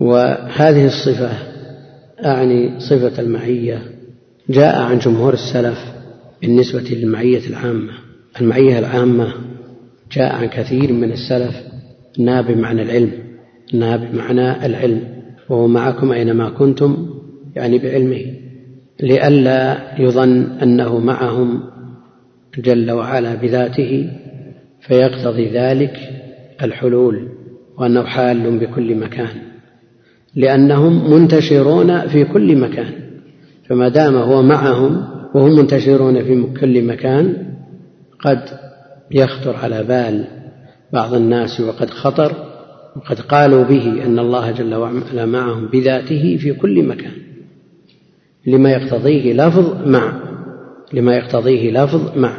وهذه الصفة أعني صفة المعية جاء عن جمهور السلف بالنسبة للمعية العامة. المعية العامة جاء عن كثير من السلف أنها بمعنى العلم أنها بمعنى العلم. وهو معكم أينما كنتم يعني بعلمه. لئلا يظن أنه معهم جل وعلا بذاته فيقتضي ذلك الحلول وأنه حال بكل مكان لأنهم منتشرون في كل مكان فما دام هو معهم وهم منتشرون في كل مكان قد يخطر على بال بعض الناس وقد خطر وقد قالوا به أن الله جل وعلا معهم بذاته في كل مكان لما يقتضيه لفظ مع لما يقتضيه لفظ مع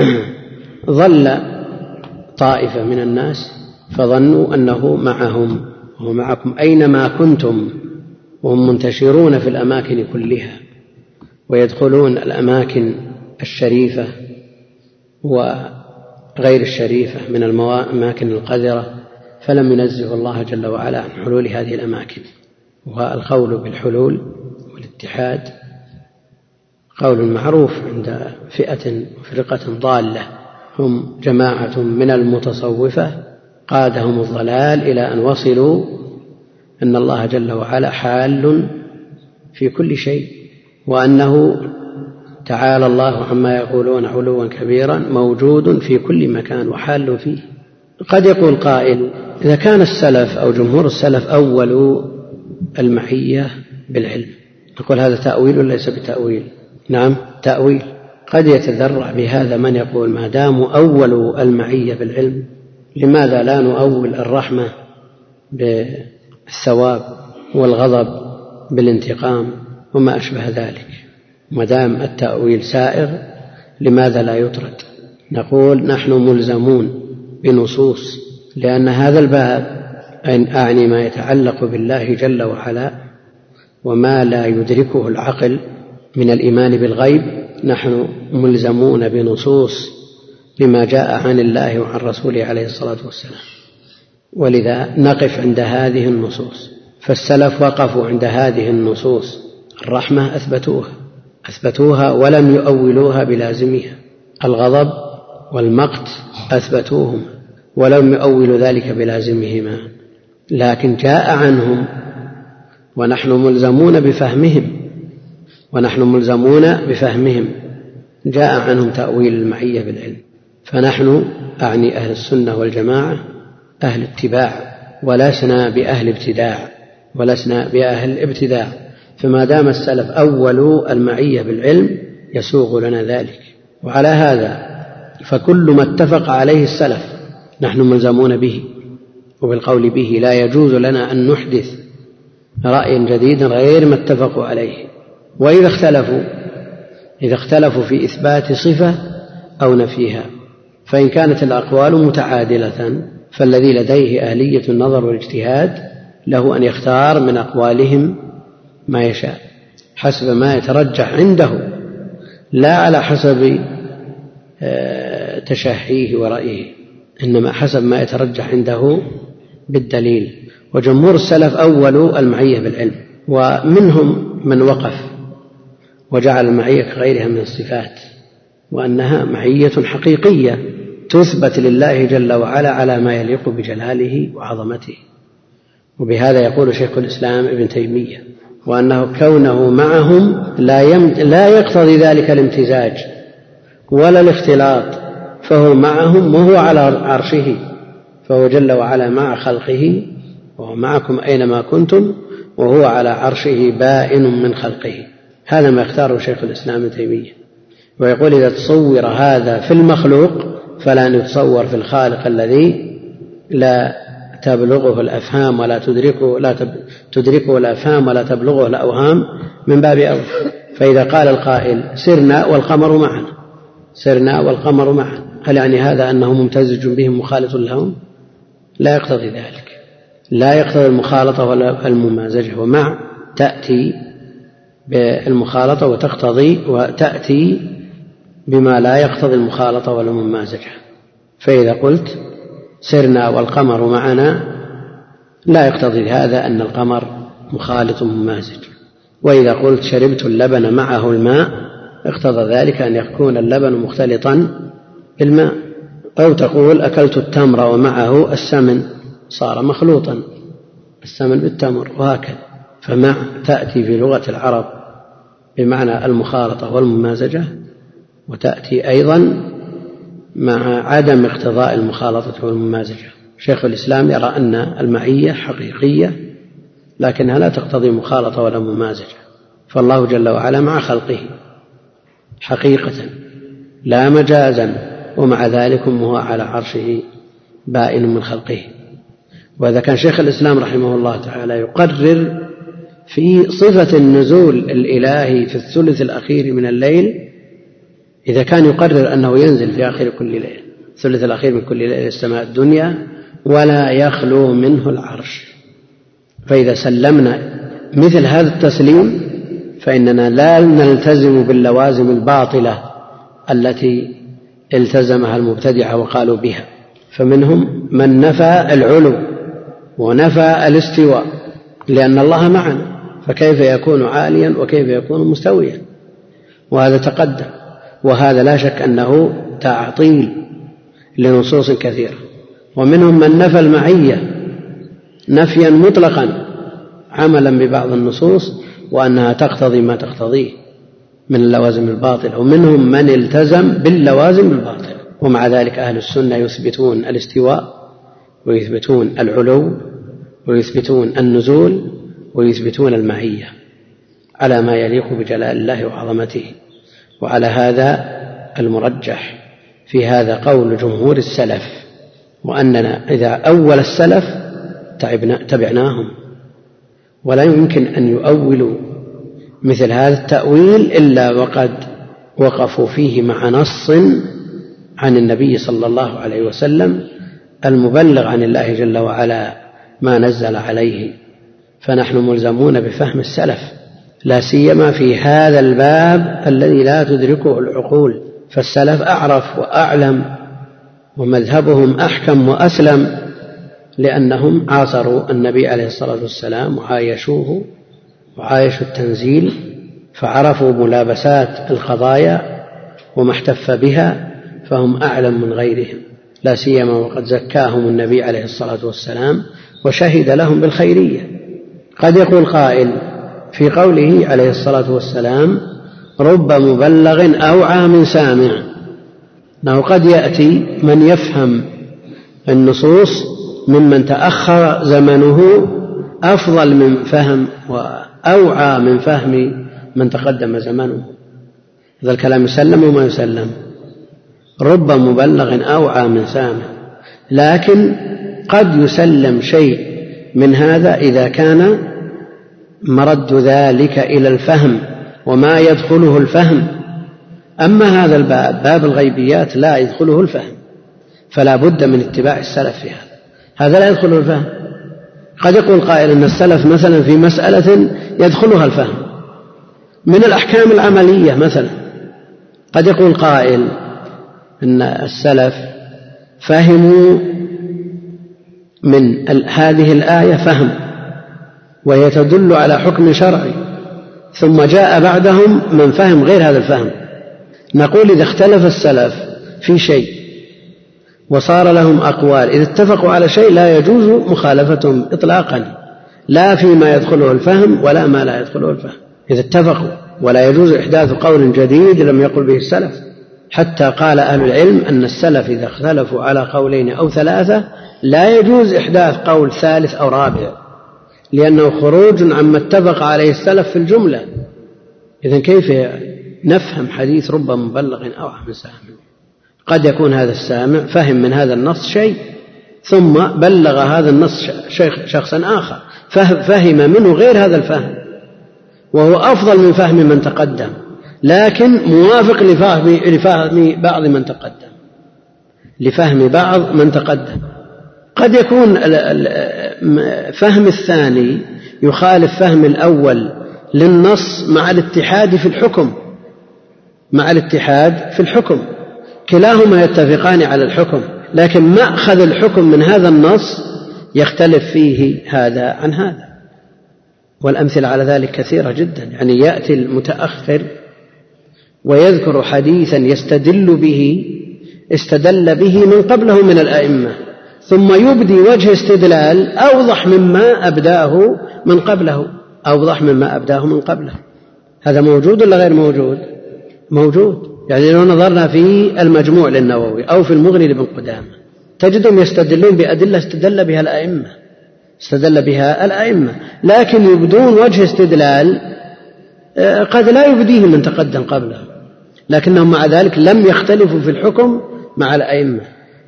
فظل طائفة من الناس فظنوا أنه معهم وهو معكم أينما كنتم وهم منتشرون في الأماكن كلها ويدخلون الأماكن الشريفة وغير الشريفة من الأماكن القذرة فلم ينزه الله جل وعلا عن حلول هذه الأماكن. والقول بالحلول والاتحاد قول معروف عند فئة وفرقة ضالة. هم جماعة من المتصوفة قادهم الضلال إلى أن وصلوا أن الله جل وعلا حال في كل شيء وأنه تعالى الله عما يقولون علوا كبيرا موجود في كل مكان وحال فيه. قد يقول قائل إذا كان السلف أو جمهور السلف أولوا المعية بالعلم. نقول هذا تأويل ليس بتأويل؟ نعم تأويل. قد يتذرع بهذا من يقول ما داموا أولوا المعية بالعلم لماذا لا نؤول الرحمة بالثواب والغضب بالانتقام وما أشبه ذلك؟ ما دام التأويل سائر لماذا لا يطرد؟ نقول نحن ملزمون بنصوص لأن هذا الباب أعني ما يتعلق بالله جل وعلا وما لا يدركه العقل من الإيمان بالغيب نحن ملزمون بنصوص لما جاء عن الله وعن رسوله عليه الصلاة والسلام. ولذا نقف عند هذه النصوص. فالسلف وقفوا عند هذه النصوص. الرحمة أثبتوها. أثبتوها ولم يؤولوها بلازمها. الغضب والمقت أثبتوهما. ولم يؤولوا ذلك بلازمهما. لكن جاء عنهم ونحن ملزمون بفهمهم. ونحن ملزمون بفهمهم. جاء عنهم تأويل المعية بالعلم. فنحن أعني أهل السنة والجماعة أهل اتباع ولسنا بأهل ابتداع ولسنا بأهل ابتداع. فما دام السلف أولوا المعية بالعلم يسوغ لنا ذلك. وعلى هذا فكل ما اتفق عليه السلف نحن ملزمون به. وبالقول به لا يجوز لنا أن نحدث رأيا جديدا غير ما اتفقوا عليه. وإذا اختلفوا إذا اختلفوا في إثبات صفة أو نفيها فإن كانت الأقوال متعادلة فالذي لديه آلية النظر والاجتهاد له أن يختار من أقوالهم ما يشاء حسب ما يترجح عنده لا على حسب آه، تشهيه ورأيه إنما حسب ما يترجح عنده بالدليل. وجمهور السلف أولوا المعية بالعلم ومنهم من وقف وجعل المعية كغيرها من الصفات وأنها معية حقيقية تثبت لله جل وعلا على ما يليق بجلاله وعظمته. وبهذا يقول شيخ الإسلام ابن تيمية وأنه كونه معهم لا, يم... لا يقتضي ذلك الامتزاج ولا الاختلاط فهو معهم وهو على عرشه فهو جل وعلا مع خلقه وهو معكم أينما كنتم وهو على عرشه بائن من خلقه. هذا ما اختاره شيخ الإسلام ابن تيمية. ويقول إذا تصور هذا في المخلوق فلا يتصور في الخالق الذي لا تبلغه الأفهام ولا تدركه لا تدركه الأفهام ولا تبلغه الأوهام من باب أول. فإذا قال القائل سرنا والقمر معنا سرنا والقمر معنا هل يعني هذا أنه ممتزج بهم مخالط لهم؟ لا يقتضي ذلك. لا يقتضي المخالطة ولا الممازجة. ومع تأتي بالمخالطة وتقتضي وتأتي بما لا يقتضي المخالطة ولا الممازجة فإذا قلت سرنا والقمر معنا لا يقتضي هذا أن القمر مخالط ممازج وإذا قلت شربت اللبن معه الماء اقتضى ذلك أن يكون اللبن مختلطا بالماء. أو تقول أكلت التمر ومعه السمن صار مخلوطا السمن بالتمر وهكذا. فمع تأتي في لغة العرب بمعنى المخالطة والممازجة وتأتي أيضا مع عدم اقتضاء المخالطة والممازجة. شيخ الإسلام يرى أن المعية حقيقية لكنها لا تقتضي مخالطة ولا ممازجة. فالله جل وعلا مع خلقه حقيقة لا مجازا ومع ذلك هو على عرشه بائن من خلقه. وإذا كان شيخ الإسلام رحمه الله تعالى يقرر في صفة النزول الإلهي في الثلث الأخير من الليل إذا كان يقرر أنه ينزل في آخر كل ليلة الثلث الأخير من كل ليلة السماء الدنيا ولا يخلو منه العرش. فإذا سلمنا مثل هذا التسليم فإننا لا نلتزم باللوازم الباطلة التي التزمها المبتدعة وقالوا بها. فمنهم من نفى العلو ونفى الاستواء لأن الله معنا. فكيف يكون عاليا وكيف يكون مستويا؟ وهذا تقدم وهذا لا شك أنه تعطيل لنصوص كثيرة. ومنهم من نفى المعية نفيا مطلقا عملا ببعض النصوص وأنها تقتضي ما تقتضيه من اللوازم الباطلة. ومنهم من التزم باللوازم الباطلة. ومع ذلك أهل السنة يثبتون الاستواء ويثبتون العلو ويثبتون النزول ويثبتون المعية على ما يليق بجلال الله وعظمته. وعلى هذا المرجح في هذا قول جمهور السلف وأننا إذا أول السلف تعبنا تبعناهم. ولا يمكن أن يؤولوا مثل هذا التأويل إلا وقد وقفوا فيه مع نص عن النبي صلى الله عليه وسلم المبلغ عن الله جل وعلا ما نزل عليه. فنحن ملزمون بفهم السلف لا سيما في هذا الباب الذي لا تدركه العقول. فالسلف أعرف وأعلم ومذهبهم أحكم وأسلم لأنهم عاصروا النبي عليه الصلاة والسلام وعايشوه وعايشوا التنزيل فعرفوا ملابسات القضايا وما احتف بها فهم أعلم من غيرهم. لا سيما وقد زكاهم النبي عليه الصلاة والسلام وشهد لهم بالخيرية. قد يقول قائل في قوله عليه الصلاة والسلام رب مبلغ أوعى من سامع. أنه قد يأتي من يفهم النصوص ممن تأخر زمنه أفضل من فهم وأوعى من فهم من تقدم زمنه. هذا الكلام يسلم وما يسلم؟ رب مبلغ أوعى من سامع. لكن قد يسلم شيء من هذا إذا كان مرد ذلك إلى الفهم وما يدخله الفهم. أما هذا الباب باب الغيبيات لا يدخله الفهم فلا بد من اتباع السلف في هذا. هذا لا يدخله الفهم. قد يقول قائل أن السلف مثلا في مسألة يدخلها الفهم. من الأحكام العملية مثلا قد يقول قائل أن السلف فهموا من هذه الآية فهم. وهي تدل على حكم شرعي. ثم جاء بعدهم من فهم غير هذا الفهم. نقول إذا اختلف السلف في شيء وصار لهم أقوال إذا اتفقوا على شيء لا يجوز مخالفتهم إطلاقا. لا فيما يدخله الفهم ولا ما لا يدخله الفهم. إذا اتفقوا ولا يجوز إحداث قول جديد لم يقل به السلف. حتى قال أهل العلم أن السلف إذا اختلفوا على قولين أو ثلاثة لا يجوز إحداث قول ثالث أو رابع. لأنه خروج عما اتفق عليه السلف في الجملة. إذا كيف نفهم حديث رب مبلغ أو عن سامع قد يكون هذا السامع فهم من هذا النص شيء ثم بلغ هذا النص شخصا آخر فهم منه غير هذا الفهم. وهو أفضل من فهم من تقدم لكن موافق لفهم, لفهم بعض من تقدم. لفهم بعض من تقدم. قد يكون فهم الثاني يخالف فهم الأول للنص مع الاتحاد في الحكم. مع الاتحاد في الحكم. كلاهما يتفقان على الحكم لكن مأخذ الحكم من هذا النص يختلف فيه هذا عن هذا. والأمثلة على ذلك كثيرة جدا. يعني يأتي المتأخر ويذكر حديثا يستدل به استدل به من قبله من الأئمة. ثم يبدي وجه استدلال أوضح مما أبداه من قبله. أوضح مما أبداه من قبله. هذا موجود ولا غير موجود؟ موجود. يعني لو نظرنا في المجموع للنووي أو في المغني لابن قدامة تجدهم يستدلون بأدلة استدل بها الأئمة. استدل بها الأئمة. لكن يبدون وجه استدلال آه، قد لا يبديه من تقدم قبله. لكنهم مع ذلك لم يختلفوا في الحكم مع الأئمة.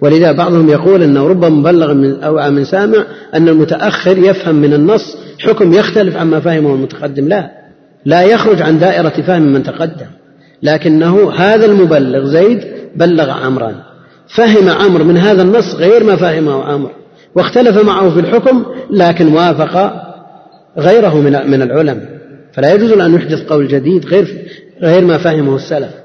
ولذا بعضهم يقول أنه ربما مبلغ من أو من سامع أن المتأخر يفهم من النص حكم يختلف عما فهمه المتقدم. لا لا يخرج عن دائرة فهم من تقدم. لكنه هذا المبلغ زيد بلغ عمرا. فهم عمرو من هذا النص غير ما فهمه عمرو. واختلف معه في الحكم لكن وافق غيره من العلماء. فلا يجوز أن يحدث قول جديد غير غير ما فهمه السلف.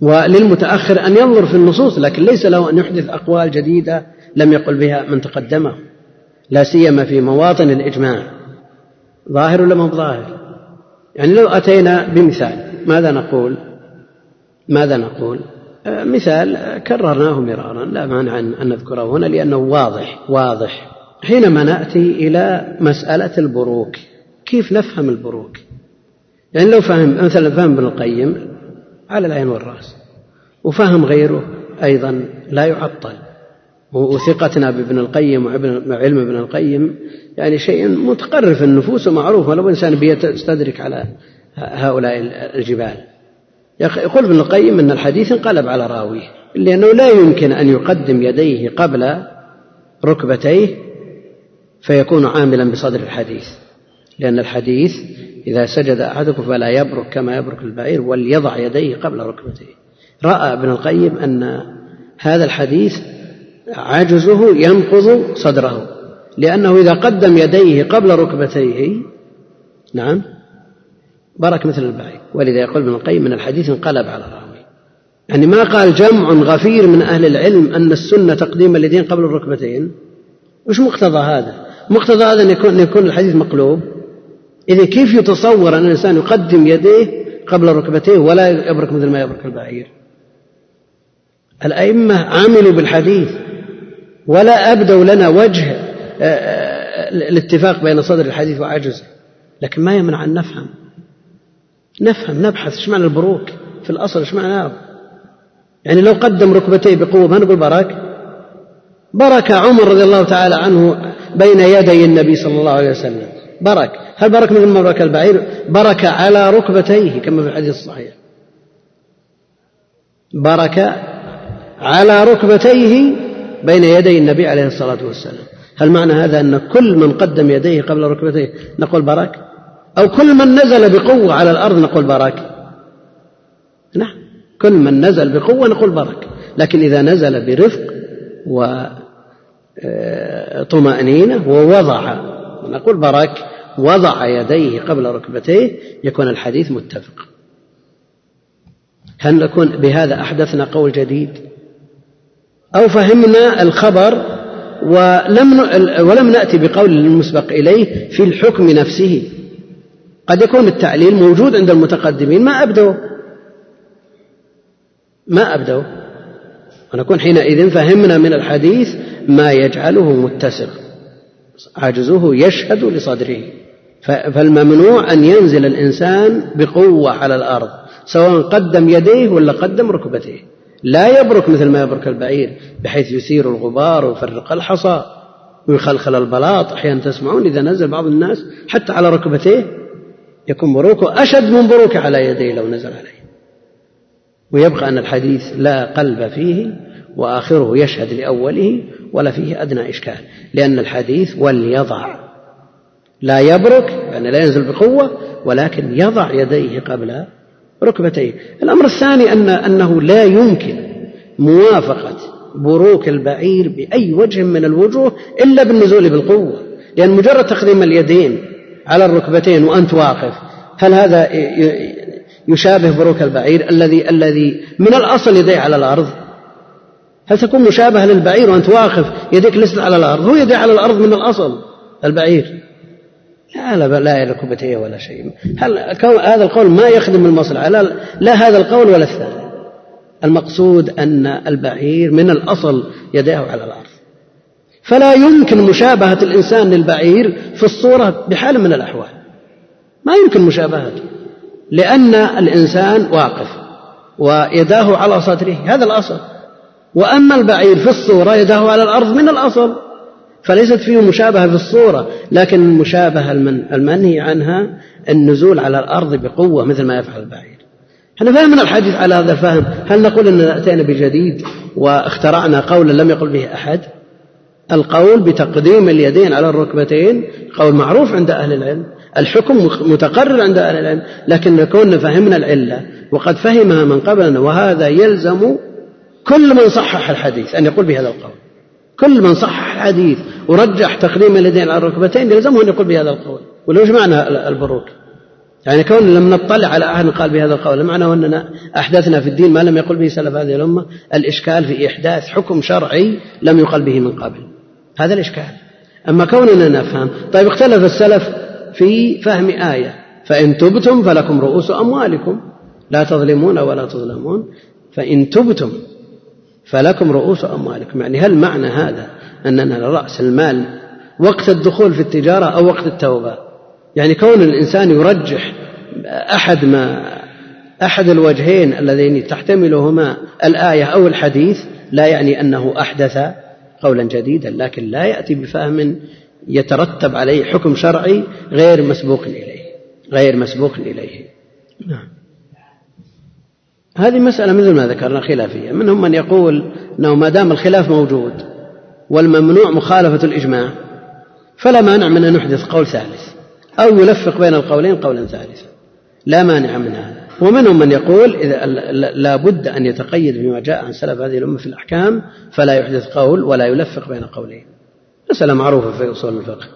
وللمتأخر أن ينظر في النصوص لكن ليس له أن يحدث أقوال جديدة لم يقل بها من تقدمه لا سيما في مواطن الإجماع. ظاهر ولا مو ظاهر يعني لو أتينا بمثال ماذا نقول؟ ماذا نقول؟ آه، مثال كررناه مرارا لا مانع أن نذكره هنا لأنه واضح واضح. حينما نأتي إلى مسألة البروك كيف نفهم البروك؟ يعني لو فهم مثلا فهم ابن القيم على العين والرأس. وفهم غيره أيضا لا يعطل. وثقتنا بابن القيم وعلم ابن القيم يعني شيء متقرر في النفوس ومعروف. ولو إنسان بيستدرك على هؤلاء الجبال. يقول ابن القيم أن الحديث انقلب على راويه لأنه لا يمكن أن يقدم يديه قبل ركبتيه فيكون عاملا بصدر الحديث. لأن الحديث إذا سجد أحدكم فلا يبرك كما يبرك البعير وليضع يديه قبل ركبتيه رأى ابن القيم أن هذا الحديث عجزه ينقض صدره لأنه إذا قدم يديه قبل ركبتيه نعم برك مثل البعير. ولذا يقول ابن القيم من الحديث انقلب على راوي يعني ما قال جمع غفير من أهل العلم أن السنة تقديم اليدين قبل الركبتين وش مقتضى هذا؟ مقتضى هذا أن يكون, أن يكون الحديث مقلوب؟ إذا كيف يتصور أن الإنسان يقدم يديه قبل ركبتيه ولا يبرك مثل ما يبرك البعير؟ الأئمة عملوا بالحديث ولا أبدوا لنا وجه آه، آه، الاتفاق بين صدر الحديث وعجزه لكن ما يمنع أن نفهم. نفهم نبحث إيش معنى البروك؟ في الأصل إيش معناه يعني لو قدم ركبتيه بقوة ما نقول برك برك عمر رضي الله تعالى عنه بين يدي النبي صلى الله عليه وسلم. برك هل برك ما برك البعير؟ برك على ركبتيه كما في الحديث الصحيح. برك على ركبتيه بين يدي النبي عليه الصلاة والسلام. هل معنى هذا أن كل من قدم يديه قبل ركبتيه نقول برك أو كل من نزل بقوة على الأرض نقول برك نعم. كل من نزل بقوة نقول برك لكن إذا نزل برفق وطمأنينة آه، ووضع نقول برك وضع يديه قبل ركبتيه يكون الحديث متفق. هل نكون بهذا أحدثنا قول جديد؟ أو فهمنا الخبر ولم ولم نأتي بقول المسبق إليه في الحكم نفسه. قد يكون التعليل موجود عند المتقدمين ما أبدوا. ما أبدوا. ونكون حينئذ فهمنا من الحديث ما يجعله متسق. عجزه يشهد لصدره. فالممنوع أن ينزل الإنسان بقوة على الأرض سواء قدم يديه ولا قدم ركبتيه لا يبرك مثل ما يبرك البعير بحيث يثير الغبار ويفرق الحصى ويخلخل البلاط. أحيانا تسمعون إذا نزل بعض الناس حتى على ركبتيه يكون بروكه أشد من بروكه على يديه لو نزل عليه. ويبقى أن الحديث لا قلب فيه وآخره يشهد لأوله ولا فيه أدنى إشكال لأن الحديث وليضع لا يبرك يعني لا ينزل بقوة ولكن يضع يديه قبل ركبتيه. الأمر الثاني أن أنه لا يمكن موافقة بروك البعير بأي وجه من الوجوه إلا بالنزول بالقوة لأن مجرد تقديم اليدين على الركبتين وأنت واقف هل هذا يشابه بروك البعير الذي الذي من الأصل يديه على الأرض؟ هل تكون مشابهة للبعير وأنت واقف يديك ليست على الأرض؟ هو يديه على الأرض من الأصل البعير. لا لا لا ركبتيه ولا شيء. هل هذا القول ما يخدم المصلحة. لا, لا هذا القول ولا الثاني. المقصود أن البعير من الأصل يداه على الأرض. فلا يمكن مشابهة الإنسان للبعير في الصورة بحال من الأحوال. ما يمكن مشابهته لأن الإنسان واقف ويداه على صدره هذا الأصل. وأما البعير في الصورة يداه على الأرض من الأصل فليست فيه مشابهة في الصورة لكن المشابهة المنهي عنها النزول على الأرض بقوة مثل ما يفعل البعير. إحنا فهمنا الحديث على هذا الفهم. هل نقول أننا أتينا بجديد واخترعنا قولا لم يقل به أحد؟ القول بتقديم اليدين على الركبتين قول معروف عند أهل العلم الحكم متقرر عند أهل العلم لكن كنا فهمنا العلة وقد فهمها من قبلنا وهذا يلزم كل من صحح الحديث أن يقول بهذا القول. كل من صحح الحديث ورجح تقديم اليدين على الركبتين يلزمه أن يقول بهذا القول. ولا وش معنى البروك؟ يعني كون لم نطلع على أحد قال بهذا القول معنى أننا أحدثنا في الدين ما لم يقل به سلف هذه الأمة. الإشكال في إحداث حكم شرعي لم يقل به من قبل. هذا الإشكال. أما كوننا نفهم طيب اختلف السلف في فهم آية. فإن تبتم فلكم رؤوس أموالكم. لا تظلمون ولا تظلمون. فإن تبتم فلكم رؤوس أموالكم. يعني هل معنى هذا أننا رأس المال وقت الدخول في التجارة أو وقت التوبة؟ يعني كون الإنسان يرجح أحد ما أحد الوجهين اللذين تحتملهما الآية أو الحديث لا يعني أنه أحدث قولا جديدا لكن لا يأتي بفهم يترتب عليه حكم شرعي غير مسبوق إليه غير مسبوق إليه. نعم. هذه مسألة مثل ما ذكرنا خلافية. منهم من يقول أنه ما دام الخلاف موجود والممنوع مخالفة الإجماع فلا مانع من أن نحدث قول ثالث أو يلفق بين القولين قولا ثالثا. لا مانع من هذا. ومنهم من يقول إذا لا بد أن يتقيد بما جاء عن سلف هذه الأمة في الأحكام فلا يحدث قول ولا يلفق بين قولين. مسألة معروفة في أصول الفقه.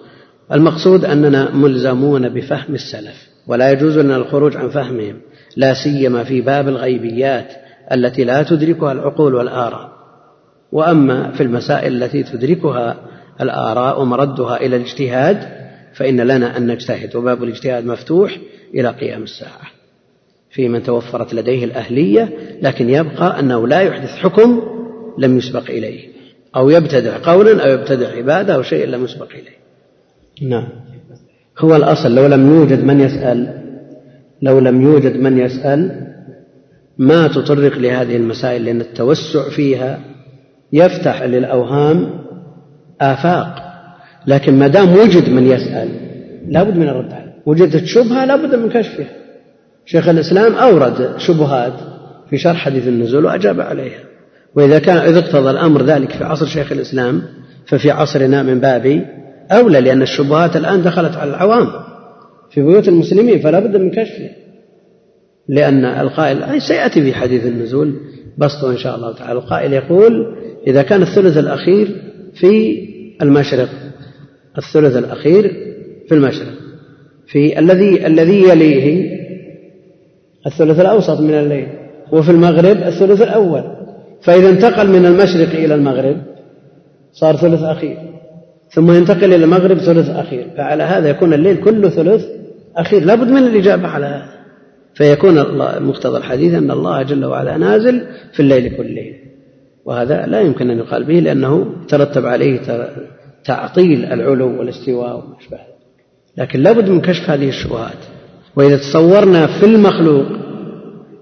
المقصود أننا ملزمون بفهم السلف ولا يجوز لنا الخروج عن فهمهم. لا سيما في باب الغيبيات التي لا تدركها العقول والآراء. وأما في المسائل التي تدركها الآراء ومردها إلى الاجتهاد فإن لنا أن نجتهد. وباب الاجتهاد مفتوح إلى قيام الساعة. في من توفرت لديه الأهلية لكن يبقى أنه لا يحدث حكم لم يسبق إليه. أو يبتدع قولا أو يبتدع عبادة أو شيء لم يسبق إليه. نعم. هو الأصل لو لم يوجد من يسأل لو لم يوجد من يسأل ما تطرق لهذه المسائل لأن التوسع فيها يفتح للأوهام آفاق. لكن ما دام وجد من يسأل لابد من الرد عليه. وجدت شبهة لابد من كشفها. شيخ الإسلام أورد شبهات في شرح حديث النزول وأجاب عليها. وإذا كان إذا اقتضى الأمر ذلك في عصر شيخ الإسلام ففي عصرنا من باب أولى لأن الشبهات الآن دخلت على العوام. في بيوت المسلمين فلا بد من كشفه. لأن القائل سيأتي في حديث النزول بسطه إن شاء الله تعالى. القائل يقول إذا كان الثلث الأخير في المشرق الثلث الأخير في المشرق. في الذي الذي يليه الثلث الأوسط من الليل. وفي المغرب الثلث الأول. فإذا انتقل من المشرق إلى المغرب صار ثلث أخير. ثم ينتقل إلى المغرب ثلث أخير. فعلى هذا يكون الليل كله ثلث أخير لابد من الإجابة على هذا. فيكون مقتضى الحديث أن الله جل وعلا نازل في الليل كله. وهذا لا يمكن أن يقال به لأنه ترتب عليه تعطيل العلو والاستواء وما أشبه لكن لابد من كشف هذه الشبهات. وإذا تصورنا في المخلوق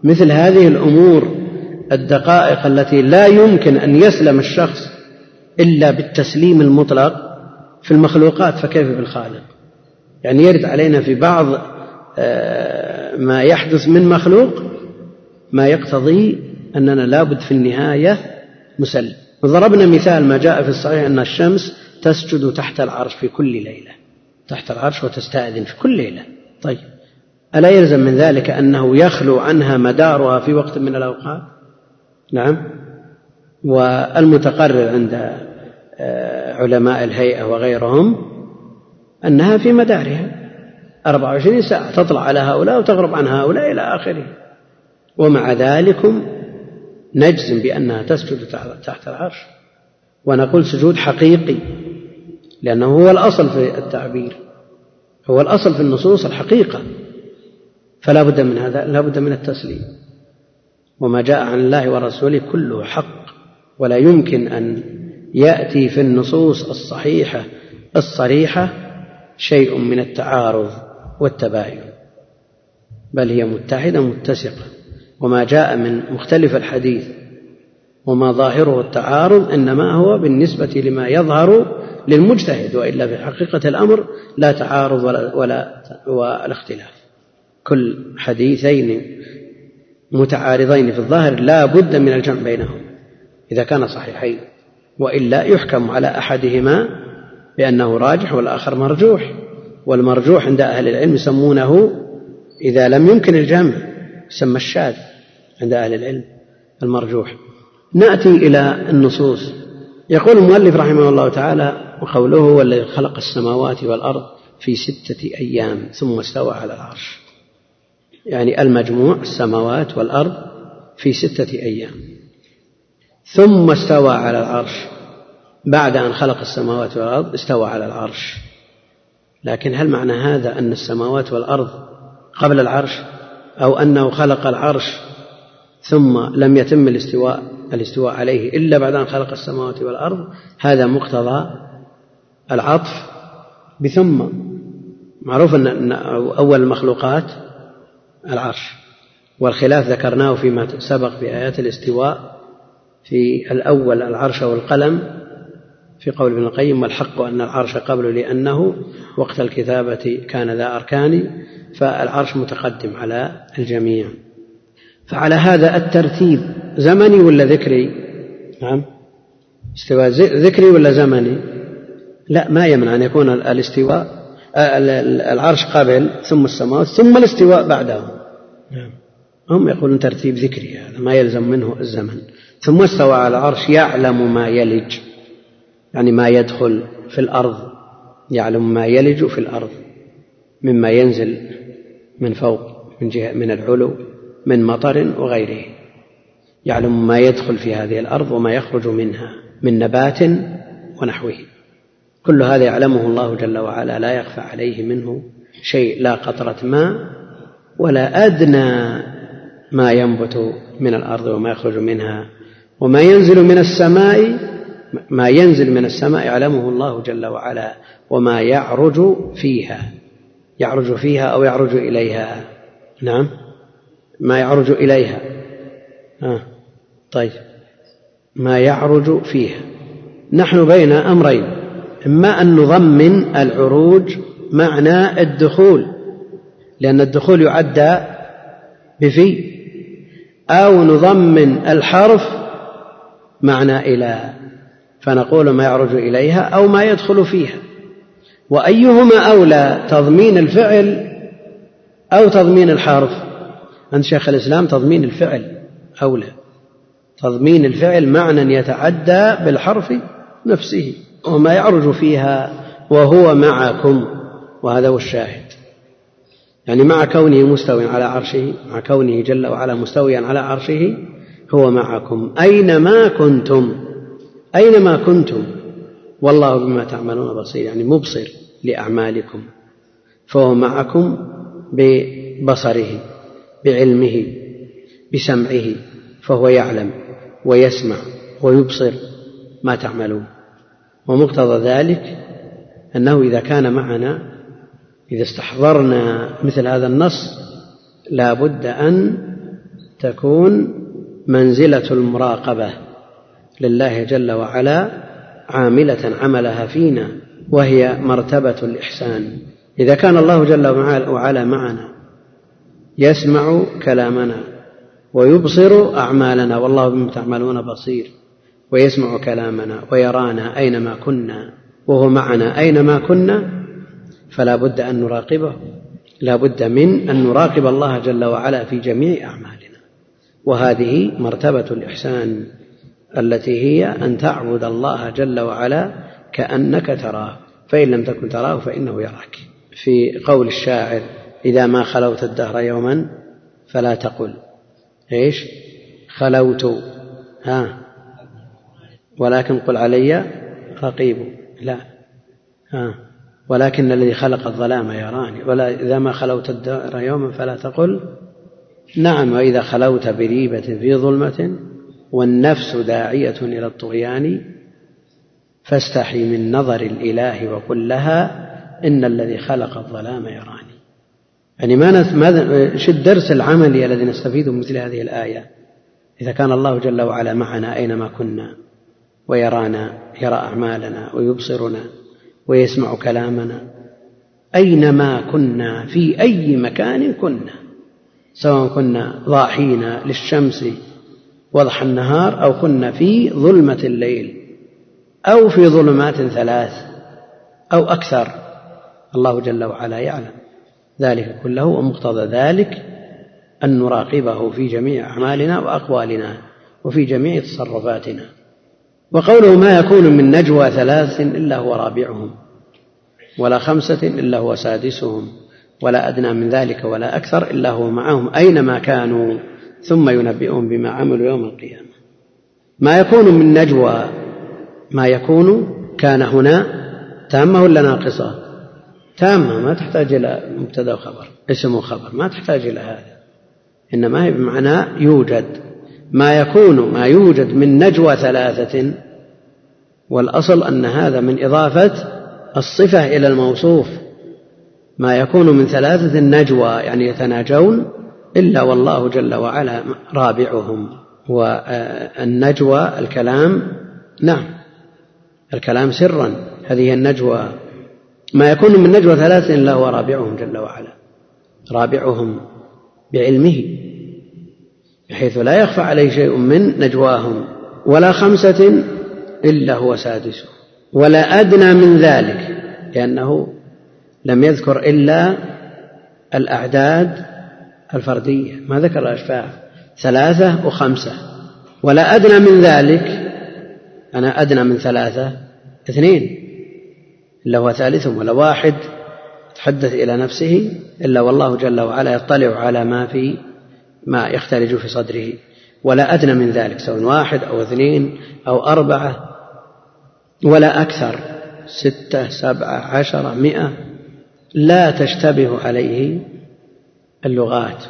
مثل هذه الأمور الدقائق التي لا يمكن أن يسلم الشخص إلا بالتسليم المطلق في المخلوقات فكيف بالخالق؟ يعني يرد علينا في بعض آه، ما يحدث من مخلوق ما يقتضي أننا لابد في النهاية مسلم وضربنا مثال ما جاء في الصحيح أن الشمس تسجد تحت العرش في كل ليلة تحت العرش وتستأذن في كل ليلة. طيب ألا يلزم من ذلك أنه يخلو عنها مدارها في وقت من الأوقات؟ نعم. والمتقرر عند آه، علماء الهيئة وغيرهم أنها في مدارها. 24 ساعة تطلع على هؤلاء وتغرب عن هؤلاء إلى آخره. ومع ذلك نجزم بأنها تسجد تحت العرش. ونقول سجود حقيقي لأنه هو الأصل في التعبير. هو الأصل في النصوص الحقيقة. فلا بد من هذا لا بد من التسليم. وما جاء عن الله ورسوله كله حق ولا يمكن أن يأتي في النصوص الصحيحة الصريحة شيء من التعارض والتباين بل هي متحدة متسقة. وما جاء من مختلف الحديث وما ظاهره التعارض إنما هو بالنسبة لما يظهر للمجتهد وإلا في حقيقة الأمر لا تعارض ولا, ولا, ولا اختلاف. كل حديثين متعارضين في الظاهر لا بد من الجمع بينهم إذا كان صحيحين وإلا يحكم على أحدهما بأنه راجح والآخر مرجوح. والمرجوح عند أهل العلم يسمونه إذا لم يمكن الجمع يسمى الشاذ عند أهل العلم المرجوح. نأتي إلى النصوص. يقول المؤلف رحمه الله تعالى وقوله هو الذي خلق السماوات والأرض في ستة أيام ثم استوى على العرش. يعني المجموع السماوات والأرض في ستة أيام. ثم استوى على العرش. بعد أن خلق السماوات والأرض استوى على العرش. لكن هل معنى هذا أن السماوات والأرض قبل العرش أو أنه خلق العرش ثم لم يتم الاستواء الاستواء عليه إلا بعد أن خلق السماوات والأرض؟ هذا مقتضى العطف. بثم معروف أن أول المخلوقات العرش. والخلاف ذكرناه فيما سبق في آيات الاستواء في الأول العرش والقلم. في قول ابن القيم والحق أن العرش قبل لأنه وقت الكتابة كان ذا أركان فالعرش متقدم على الجميع. فعلى هذا الترتيب زمني ولا ذكري؟ نعم. استواء ذكري ولا زمني؟ لا ما يمنع أن يكون الاستواء العرش قبل ثم السماوات ثم الاستواء بعده نعم. هم يقولون ترتيب ذكري هذا ما يلزم منه الزمن. ثم استوى على العرش يعلم ما يلج. يعني ما يدخل في الأرض يعلم ما يلج في الأرض مما ينزل من فوق من جهة من العلو من مطر وغيره. يعلم ما يدخل في هذه الأرض وما يخرج منها من نبات ونحوه. كل هذا يعلمه الله جل وعلا لا يخفى عليه منه شيء لا قطرة ماء ولا أدنى ما ينبت من الأرض وما يخرج منها وما ينزل من السماء ما ينزل من السماء يعلمه الله جل وعلا وما يعرج فيها. يعرج فيها أو يعرج إليها. نعم. ما يعرج إليها. آه. طيب. ما يعرج فيها. نحن بين أمرين. إما أن نضمن العروج معنى الدخول لأن الدخول يعدى بفي. أو نضمن الحرف معنى إلى. فنقول ما يعرج إليها أو ما يدخل فيها. وأيهما أولى تضمين الفعل أو تضمين الحرف؟ عند شيخ الإسلام تضمين الفعل أولى. تضمين الفعل معنى يتعدى بالحرف نفسه وما يعرج فيها وهو معكم وهذا هو الشاهد. يعني مع كونه مستوي على عرشه مع كونه جل وعلا مستويا على عرشه هو معكم. أينما كنتم؟ أينما كنتم والله بما تعملون بصير يعني مبصر لأعمالكم فهو معكم ببصره بعلمه بسمعه فهو يعلم ويسمع ويبصر ما تعملون. ومقتضى ذلك أنه إذا كان معنا إذا استحضرنا مثل هذا النص لا بد أن تكون منزلة المراقبة. لله جل وعلا عاملة عملها فينا وهي مرتبة الإحسان. إذا كان الله جل وعلا معنا يسمع كلامنا ويبصر أعمالنا والله بما تعملون بصير. ويسمع كلامنا ويرانا أينما كنا وهو معنا أينما كنا فلا بد أن نراقبه. لا بد من أن نراقب الله جل وعلا في جميع أعمالنا. وهذه مرتبة الإحسان. التي هي أن تعبد الله جل وعلا كأنك تراه فإن لم تكن تراه فإنه يراك. في قول الشاعر إذا ما خلوت الدهر يوما فلا تقل. إيش؟ خلوت. ها. ولكن قل علي رقيب. لا. ها. ولكن الذي خلق الظلام يراني. ولا إذا ما خلوت الدار يوما فلا تقل. نعم وإذا خلوت بريبة في ظلمة والنفس داعية إلى الطغيان فاستحي من نظر الإله وقل لها إن الذي خلق الظلام يراني. يعني ما ماذا إيش الدرس العملي الذي نستفيده من مثل هذه الآية؟ إذا كان الله جل وعلا معنا أينما كنا ويرانا يرى أعمالنا ويبصرنا ويسمع كلامنا أينما كنا في أي مكان كنا سواء كنا ضاحين للشمس وضح النهار أو كنا في ظلمة الليل أو في ظلمات ثلاث أو أكثر. الله جل وعلا يعلم ذلك كله ومقتضى ذلك أن نراقبه في جميع أعمالنا وأقوالنا وفي جميع تصرفاتنا. وقوله ما يكون من نجوى ثلاث إلا هو رابعهم ولا خمسة إلا هو سادسهم ولا أدنى من ذلك ولا أكثر إلا هو معهم أينما كانوا. ثم ينبئهم بما عملوا يوم القيامة. ما يكون من نجوى ما يكون كان هنا تامة ولا ناقصة؟ تامة ما تحتاج إلى مبتدأ وخبر اسم وخبر ما تحتاج إلى هذا. إنما هي بمعنى يوجد. ما يكون ما يوجد من نجوى ثلاثة والأصل أن هذا من إضافة الصفة إلى الموصوف. ما يكون من ثلاثة نجوى يعني يتناجون إلا والله جل وعلا رابعهم. والنجوى الكلام نعم الكلام سرا. هذه النجوى. ما يكون من نجوى ثلاثة إلا هو رابعهم جل وعلا. رابعهم بعلمه بحيث لا يخفى عليه شيء من نجواهم. ولا خمسة إلا هو سادسه ولا أدنى من ذلك لأنه لم يذكر إلا الأعداد الفردية ما ذكر الأشفاع. ثلاثة وخمسة. ولا أدنى من ذلك أنا أدنى من ثلاثة اثنين. إلا هو ثالثهم ولا واحد يتحدث إلى نفسه إلا والله جل وعلا يطلع على ما في ما يختلج في صدره. ولا أدنى من ذلك سواء واحد أو اثنين أو أربعة ولا أكثر. ستة سبعة عشرة مئة. لا تشتبه عليه. اللغات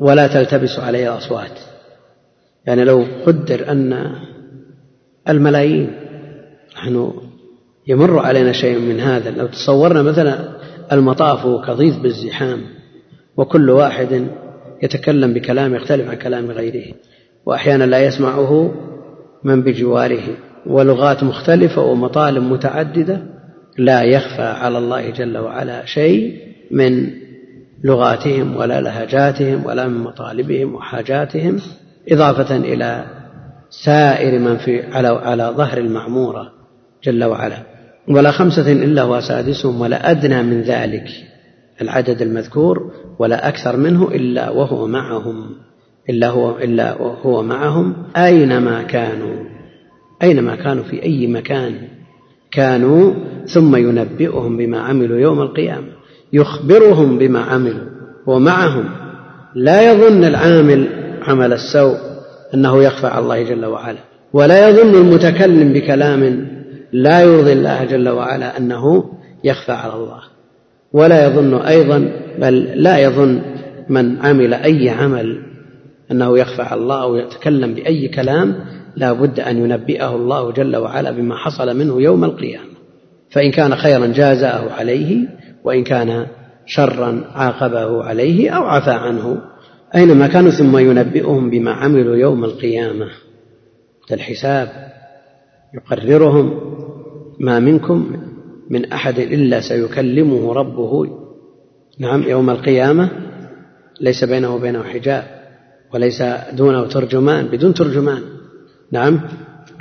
ولا تلتبس عليه الأصوات يعني لو قدر أن الملايين نحن يمر علينا شيء من هذا لو تصورنا مثلا المطاف كضيض بالزحام وكل واحد يتكلم بكلام يختلف عن كلام غيره وأحيانا لا يسمعه من بجواره ولغات مختلفة ومطالب متعددة لا يخفى على الله جل وعلا شيء من لغاتهم ولا لهجاتهم ولا من مطالبهم وحاجاتهم إضافة إلى سائر من في على على ظهر المعمورة جل وعلا. ولا خمسة إلا هو سادسهم ولا أدنى من ذلك العدد المذكور ولا أكثر منه إلا وهو معهم. إلا هو إلا هو معهم أينما كانوا. أينما كانوا في أي مكان كانوا ثم ينبئهم بما عملوا يوم القيامة. يخبرهم بما عملوا ومعهم لا يظن العامل عمل السوء أنه يخفى على الله جل وعلا ولا يظن المتكلم بكلام لا يرضي الله جل وعلا أنه يخفى على الله ولا يظن أيضا بل لا يظن من عمل أي عمل أنه يخفى على الله أو يتكلم بأي كلام لا بد أن ينبئه الله جل وعلا بما حصل منه يوم القيامة فإن كان خيرا جازاه عليه وإن كان شرا عاقبه عليه أو عفى عنه. أينما كانوا ثم ينبئهم بما عملوا يوم القيامة الحساب يقررهم ما منكم من أحد إلا سيكلمه ربه. نعم يوم القيامة ليس بينه وبينه حجاب وليس دونه ترجمان بدون ترجمان. نعم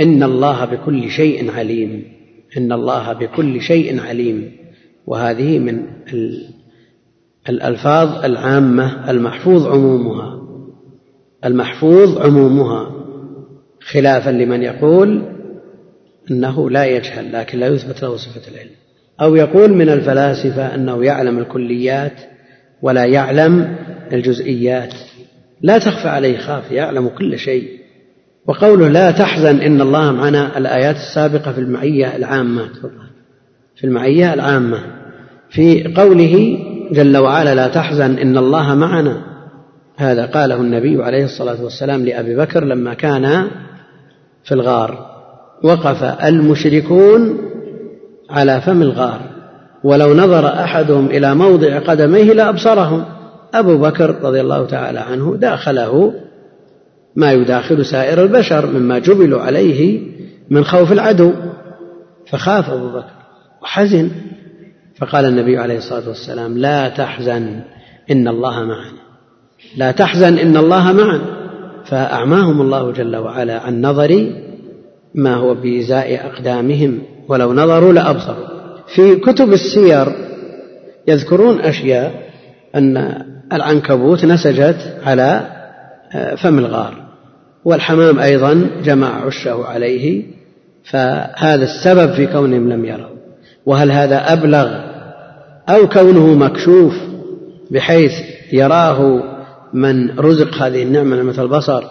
إن الله بكل شيء عليم إن الله بكل شيء عليم. وهذه من الألفاظ العامة المحفوظ عمومها المحفوظ عمومها خلافا لمن يقول أنه لا يجهل لكن لا يثبت له صفة العلم أو يقول من الفلاسفة أنه يعلم الكليات ولا يعلم الجزئيات. لا تخفى عليه خافية يعلم كل شيء. وقوله لا تحزن إن الله معنا الآيات السابقة في المعية العامة. في المعية العامة. في قوله جل وعلا لا تحزن إن الله معنا. هذا قاله النبي عليه الصلاة والسلام لأبي بكر لما كان في الغار. وقف المشركون على فم الغار. ولو نظر أحدهم إلى موضع قدميه لأبصرهم. أبو بكر رضي الله تعالى عنه داخله ما يداخل سائر البشر مما جبلوا عليه من خوف العدو. فخاف أبو بكر. وحزن. فقال النبي عليه الصلاة والسلام لا تحزن إن الله معنا. لا تحزن إن الله معنا. فأعماهم الله جل وعلا عن نظر ما هو بإزاء أقدامهم ولو نظروا لأبصروا. في كتب السير يذكرون أشياء أن العنكبوت نسجت على آه، فم الغار والحمام أيضا جمع عشه عليه فهذا السبب في كونهم لم يروا. وهل هذا أبلغ أو كونه مكشوف بحيث يراه من رزق هذه النعمة نعمة البصر؟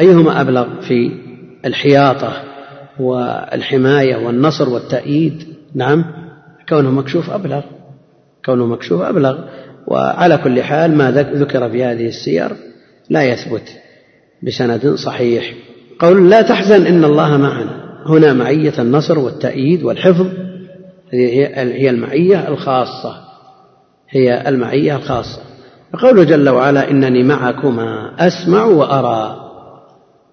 أيهما أبلغ في الحياطة والحماية والنصر والتأييد؟ نعم كونه مكشوف أبلغ كونه مكشوف أبلغ. وعلى كل حال ما ذكر في هذه السير لا يثبت بسند صحيح. قول لا تحزن إن الله معنا. هنا معية النصر والتأييد والحفظ. هي المعية الخاصة. هي المعية الخاصة. فقوله جل وعلا إنني معكما أسمع وأرى.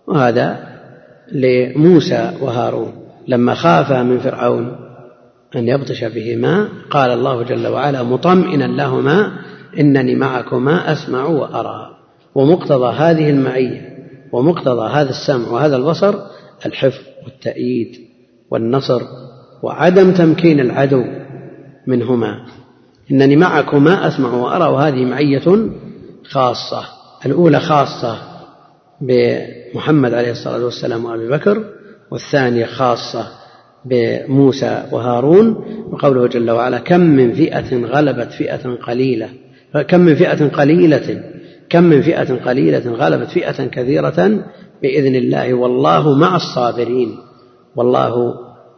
وهذا لموسى وهارون. لما خافا من فرعون أن يبطش بهما قال الله جل وعلا مطمئنا لهما إنني معكما أسمع وأرى. ومقتضى هذه المعية ومقتضى هذا السمع وهذا البصر الحفظ والتأييد والنصر وعدم تمكين العدو منهما. إنني معكما أسمع وأرى وهذه معية خاصة الأولى خاصة بمحمد عليه الصلاة والسلام وأبي بكر والثانية خاصة بموسى وهارون. وقوله جل وعلا كم من فئة غلبت فئة قليلة كم من فئة قليلة كم من فئة قليلة غلبت فئة كثيرة بإذن الله والله مع الصابرين والله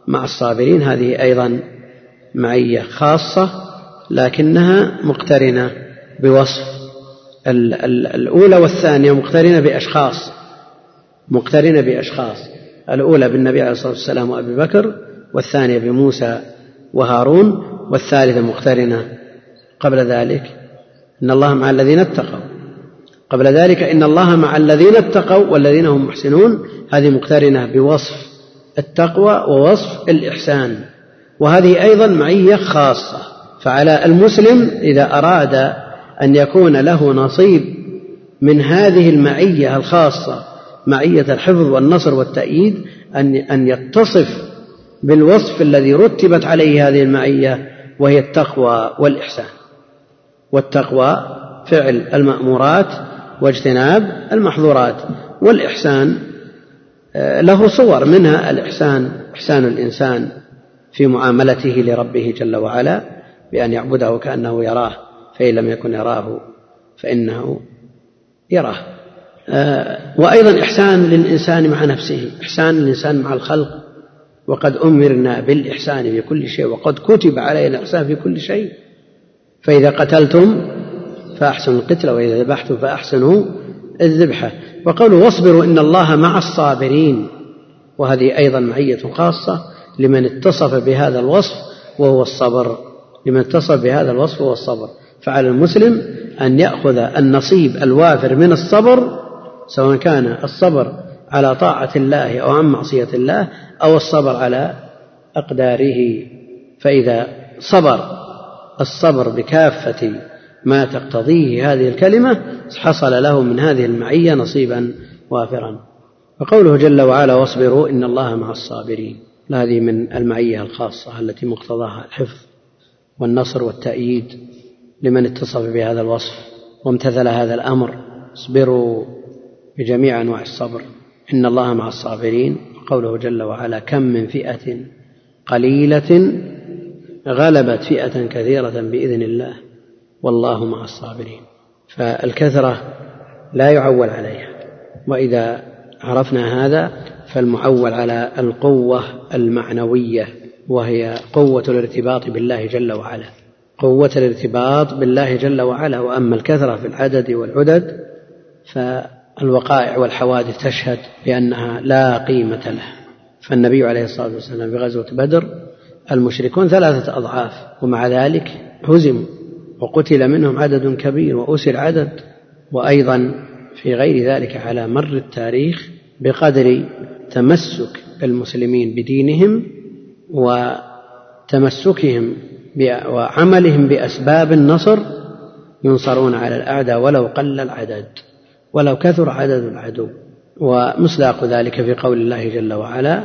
مع الصابرين هذه أيضا معية خاصة لكنها مقترنة بوصف الأولى والثانية مقترنة بأشخاص مقترنة بأشخاص. الأولى بالنبي عليه الصلاة والسلام وأبي بكر والثانية بموسى وهارون والثالثة مقترنة قبل ذلك. إن الله مع الذين اتقوا. قبل ذلك إن الله مع الذين اتقوا والذين هم محسنون هذه مقترنة بوصف التقوى ووصف الإحسان. وهذه أيضا معية خاصة. فعلى المسلم إذا أراد أن يكون له نصيب من هذه المعية الخاصة معية الحفظ والنصر والتأييد أن أن يتصف بالوصف الذي رتبت عليه هذه المعية وهي التقوى والإحسان. والتقوى فعل المأمورات واجتناب المحظورات والإحسان له صور منها الإحسان إحسان الإنسان في معاملته لربه جل وعلا بأن يعبده كأنه يراه فإن لم يكن يراه فإنه يراه. آه، وأيضا إحسان للإنسان مع نفسه إحسان الإنسان مع الخلق. وقد أمرنا بالإحسان في كل شيء وقد كتب علينا الإحسان في كل شيء. فإذا قتلتم فأحسنوا القتل وإذا ذبحتم فأحسنوا الذبحة. وقوله واصبروا إن الله مع الصابرين. وهذه أيضا معية خاصة لمن اتصف بهذا الوصف وهو الصبر. لمن اتصف بهذا الوصف وهو الصبر. فعلى المسلم أن يأخذ النصيب الوافر من الصبر سواء كان الصبر على طاعة الله أو عن معصية الله أو الصبر على أقداره. فإذا صبر الصبر بكافة ما تقتضيه هذه الكلمة حصل له من هذه المعية نصيبا وافرا. وقوله جل وعلا واصبروا إن الله مع الصابرين. هذه من المعية الخاصة التي مقتضاها الحفظ والنصر والتأييد لمن اتصف بهذا الوصف وامتثل هذا الأمر. اصبروا بجميع أنواع الصبر. إن الله مع الصابرين. قوله جل وعلا كم من فئة قليلة غلبت فئة كثيرة بإذن الله. والله مع الصابرين. فالكثرة لا يعول عليها. وإذا عرفنا هذا فالمعول على القوة المعنوية وهي قوة الارتباط بالله جل وعلا. قوة الارتباط بالله جل وعلا. وأما الكثرة في العدد والعدد فالوقائع والحوادث تشهد بأنها لا قيمة لها. فالنبي عليه الصلاة والسلام في غزوة بدر المشركون ثلاثة أضعاف ومع ذلك هزموا. وقتل منهم عدد كبير وأسر عدد وأيضا في غير ذلك على مر التاريخ بقدر تمسك المسلمين بدينهم وتمسكهم وعملهم بأسباب النصر ينصرون على الأعداء ولو قل العدد ولو كثر عدد العدو. ومصداق ذلك في قول الله جل وعلا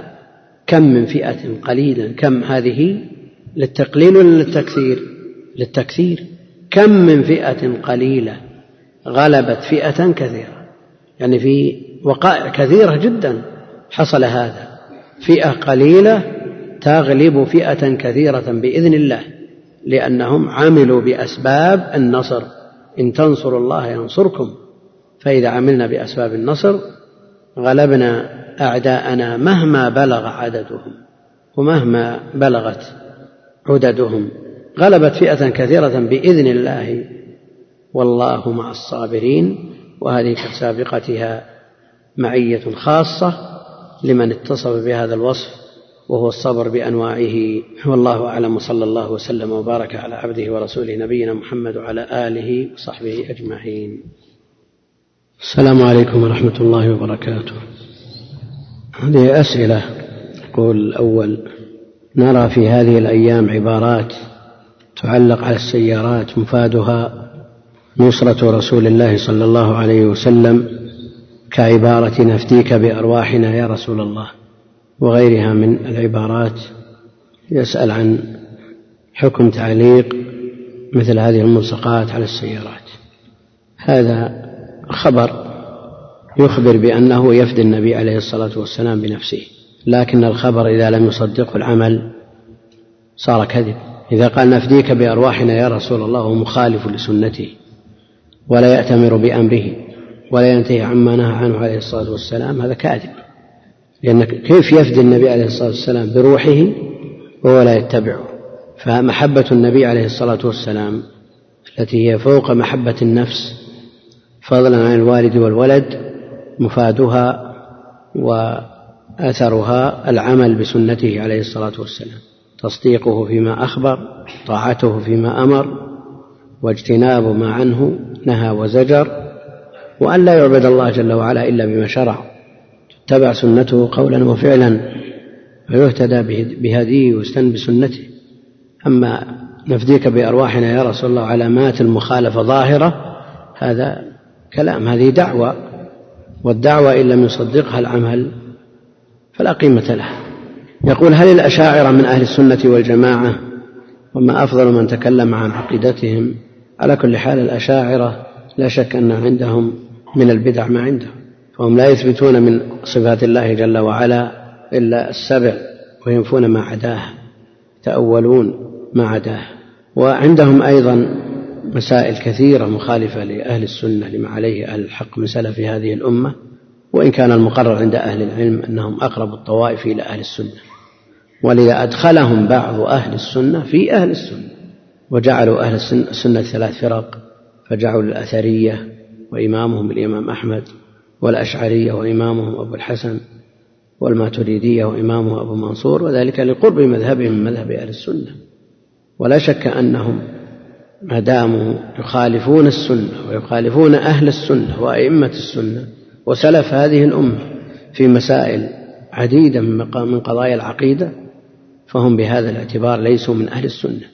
كم من فئة قليلة كم هذه للتقليل ولا للتكثير؟ للتكثير. كم من فئة قليلة غلبت فئة كثيرة. يعني في وقائع كثيرة جدا حصل هذا. فئة قليلة تغلب فئة كثيرة بإذن الله لأنهم عملوا بأسباب النصر. إن تنصروا الله ينصركم فإذا عملنا بأسباب النصر غلبنا أعداءنا مهما بلغ عددهم ومهما بلغت عددهم. غلبت فئة كثيرة بإذن الله. والله مع الصابرين وهذه كسابقتها معية خاصة لمن اتصف بهذا الوصف وهو الصبر بأنواعه. والله أعلم. وصلى الله وسلم وبارك على عبده ورسوله نبينا محمد وعلى آله وصحبه أجمعين. السلام عليكم ورحمة الله وبركاته. هذه أسئلة. يقول الأول. نرى في هذه الأيام عبارات تعلق على السيارات مفادها نصرة رسول الله صلى الله عليه وسلم كعبارة نفديك بأرواحنا يا رسول الله وغيرها من العبارات يسأل عن حكم تعليق مثل هذه الملصقات على السيارات. هذا خبر يخبر بأنه يفدي النبي عليه الصلاة والسلام بنفسه لكن الخبر إذا لم يصدقه العمل صار كذب. إذا قال نفديك بأرواحنا يا رسول الله هو مخالف لسنته ولا يأتمر بأمره ولا ينتهي عما نهى عنه عليه الصلاة والسلام هذا كاذب. لأن كيف يفدي النبي عليه الصلاة والسلام؟ بروحه وهو لا يتبعه. فمحبة النبي عليه الصلاة والسلام التي هي فوق محبة النفس فضلا عن الوالد والولد مفادها وأثرها العمل بسنته عليه الصلاة والسلام. تصديقه فيما أخبر طاعته فيما أمر واجتناب ما عنه نهى وزجر وأن لا يعبد الله جل وعلا إلا بما شرع. تتبع سنته قولا وفعلا ويهتدى بهديه ويستن بسنته أما نفديك بأرواحنا يا رسول الله علامات المخالفة ظاهرة هذا كلام هذه دعوة والدعوة إن لم يصدقها العمل فلا قيمة لها. يقول هل الأشاعرة من أهل السنة والجماعة؟ وما أفضل من تكلم عن عقيدتهم. على كل حال الأشاعرة لا شك أن عندهم من البدع ما عندهم. فهم لا يثبتون من صفات الله جل وعلا إلا السبع وينفون ما عداه يتأولون ما عداه. وعندهم أيضا مسائل كثيرة مخالفة لأهل السنة لما عليه أهل الحق من سلف هذه الأمة. وإن كان المقرر عند أهل العلم أنهم أقرب الطوائف إلى أهل السنة. ولذا أدخلهم بعض أهل السنة في أهل السنة. وجعلوا أهل السنة ثلاث فرق فجعلوا الأثرية وإمامهم الإمام أحمد والأشعرية وإمامهم أبو الحسن والماتريدية وإمامه أبو منصور وذلك لقرب مذهبهم من مذهب أهل السنة. ولا شك أنهم ما داموا يخالفون السنة ويخالفون أهل السنة وأئمة السنة وسلف هذه الأمة في مسائل عديدة من قضايا العقيدة فهم بهذا الاعتبار ليسوا من أهل السنة.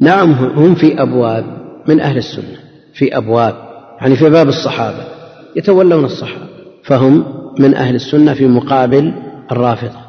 نعم هم في أبواب من أهل السنة في أبواب يعني في باب الصحابة يتولون الصحابة فهم من أهل السنة في مقابل الرافضة.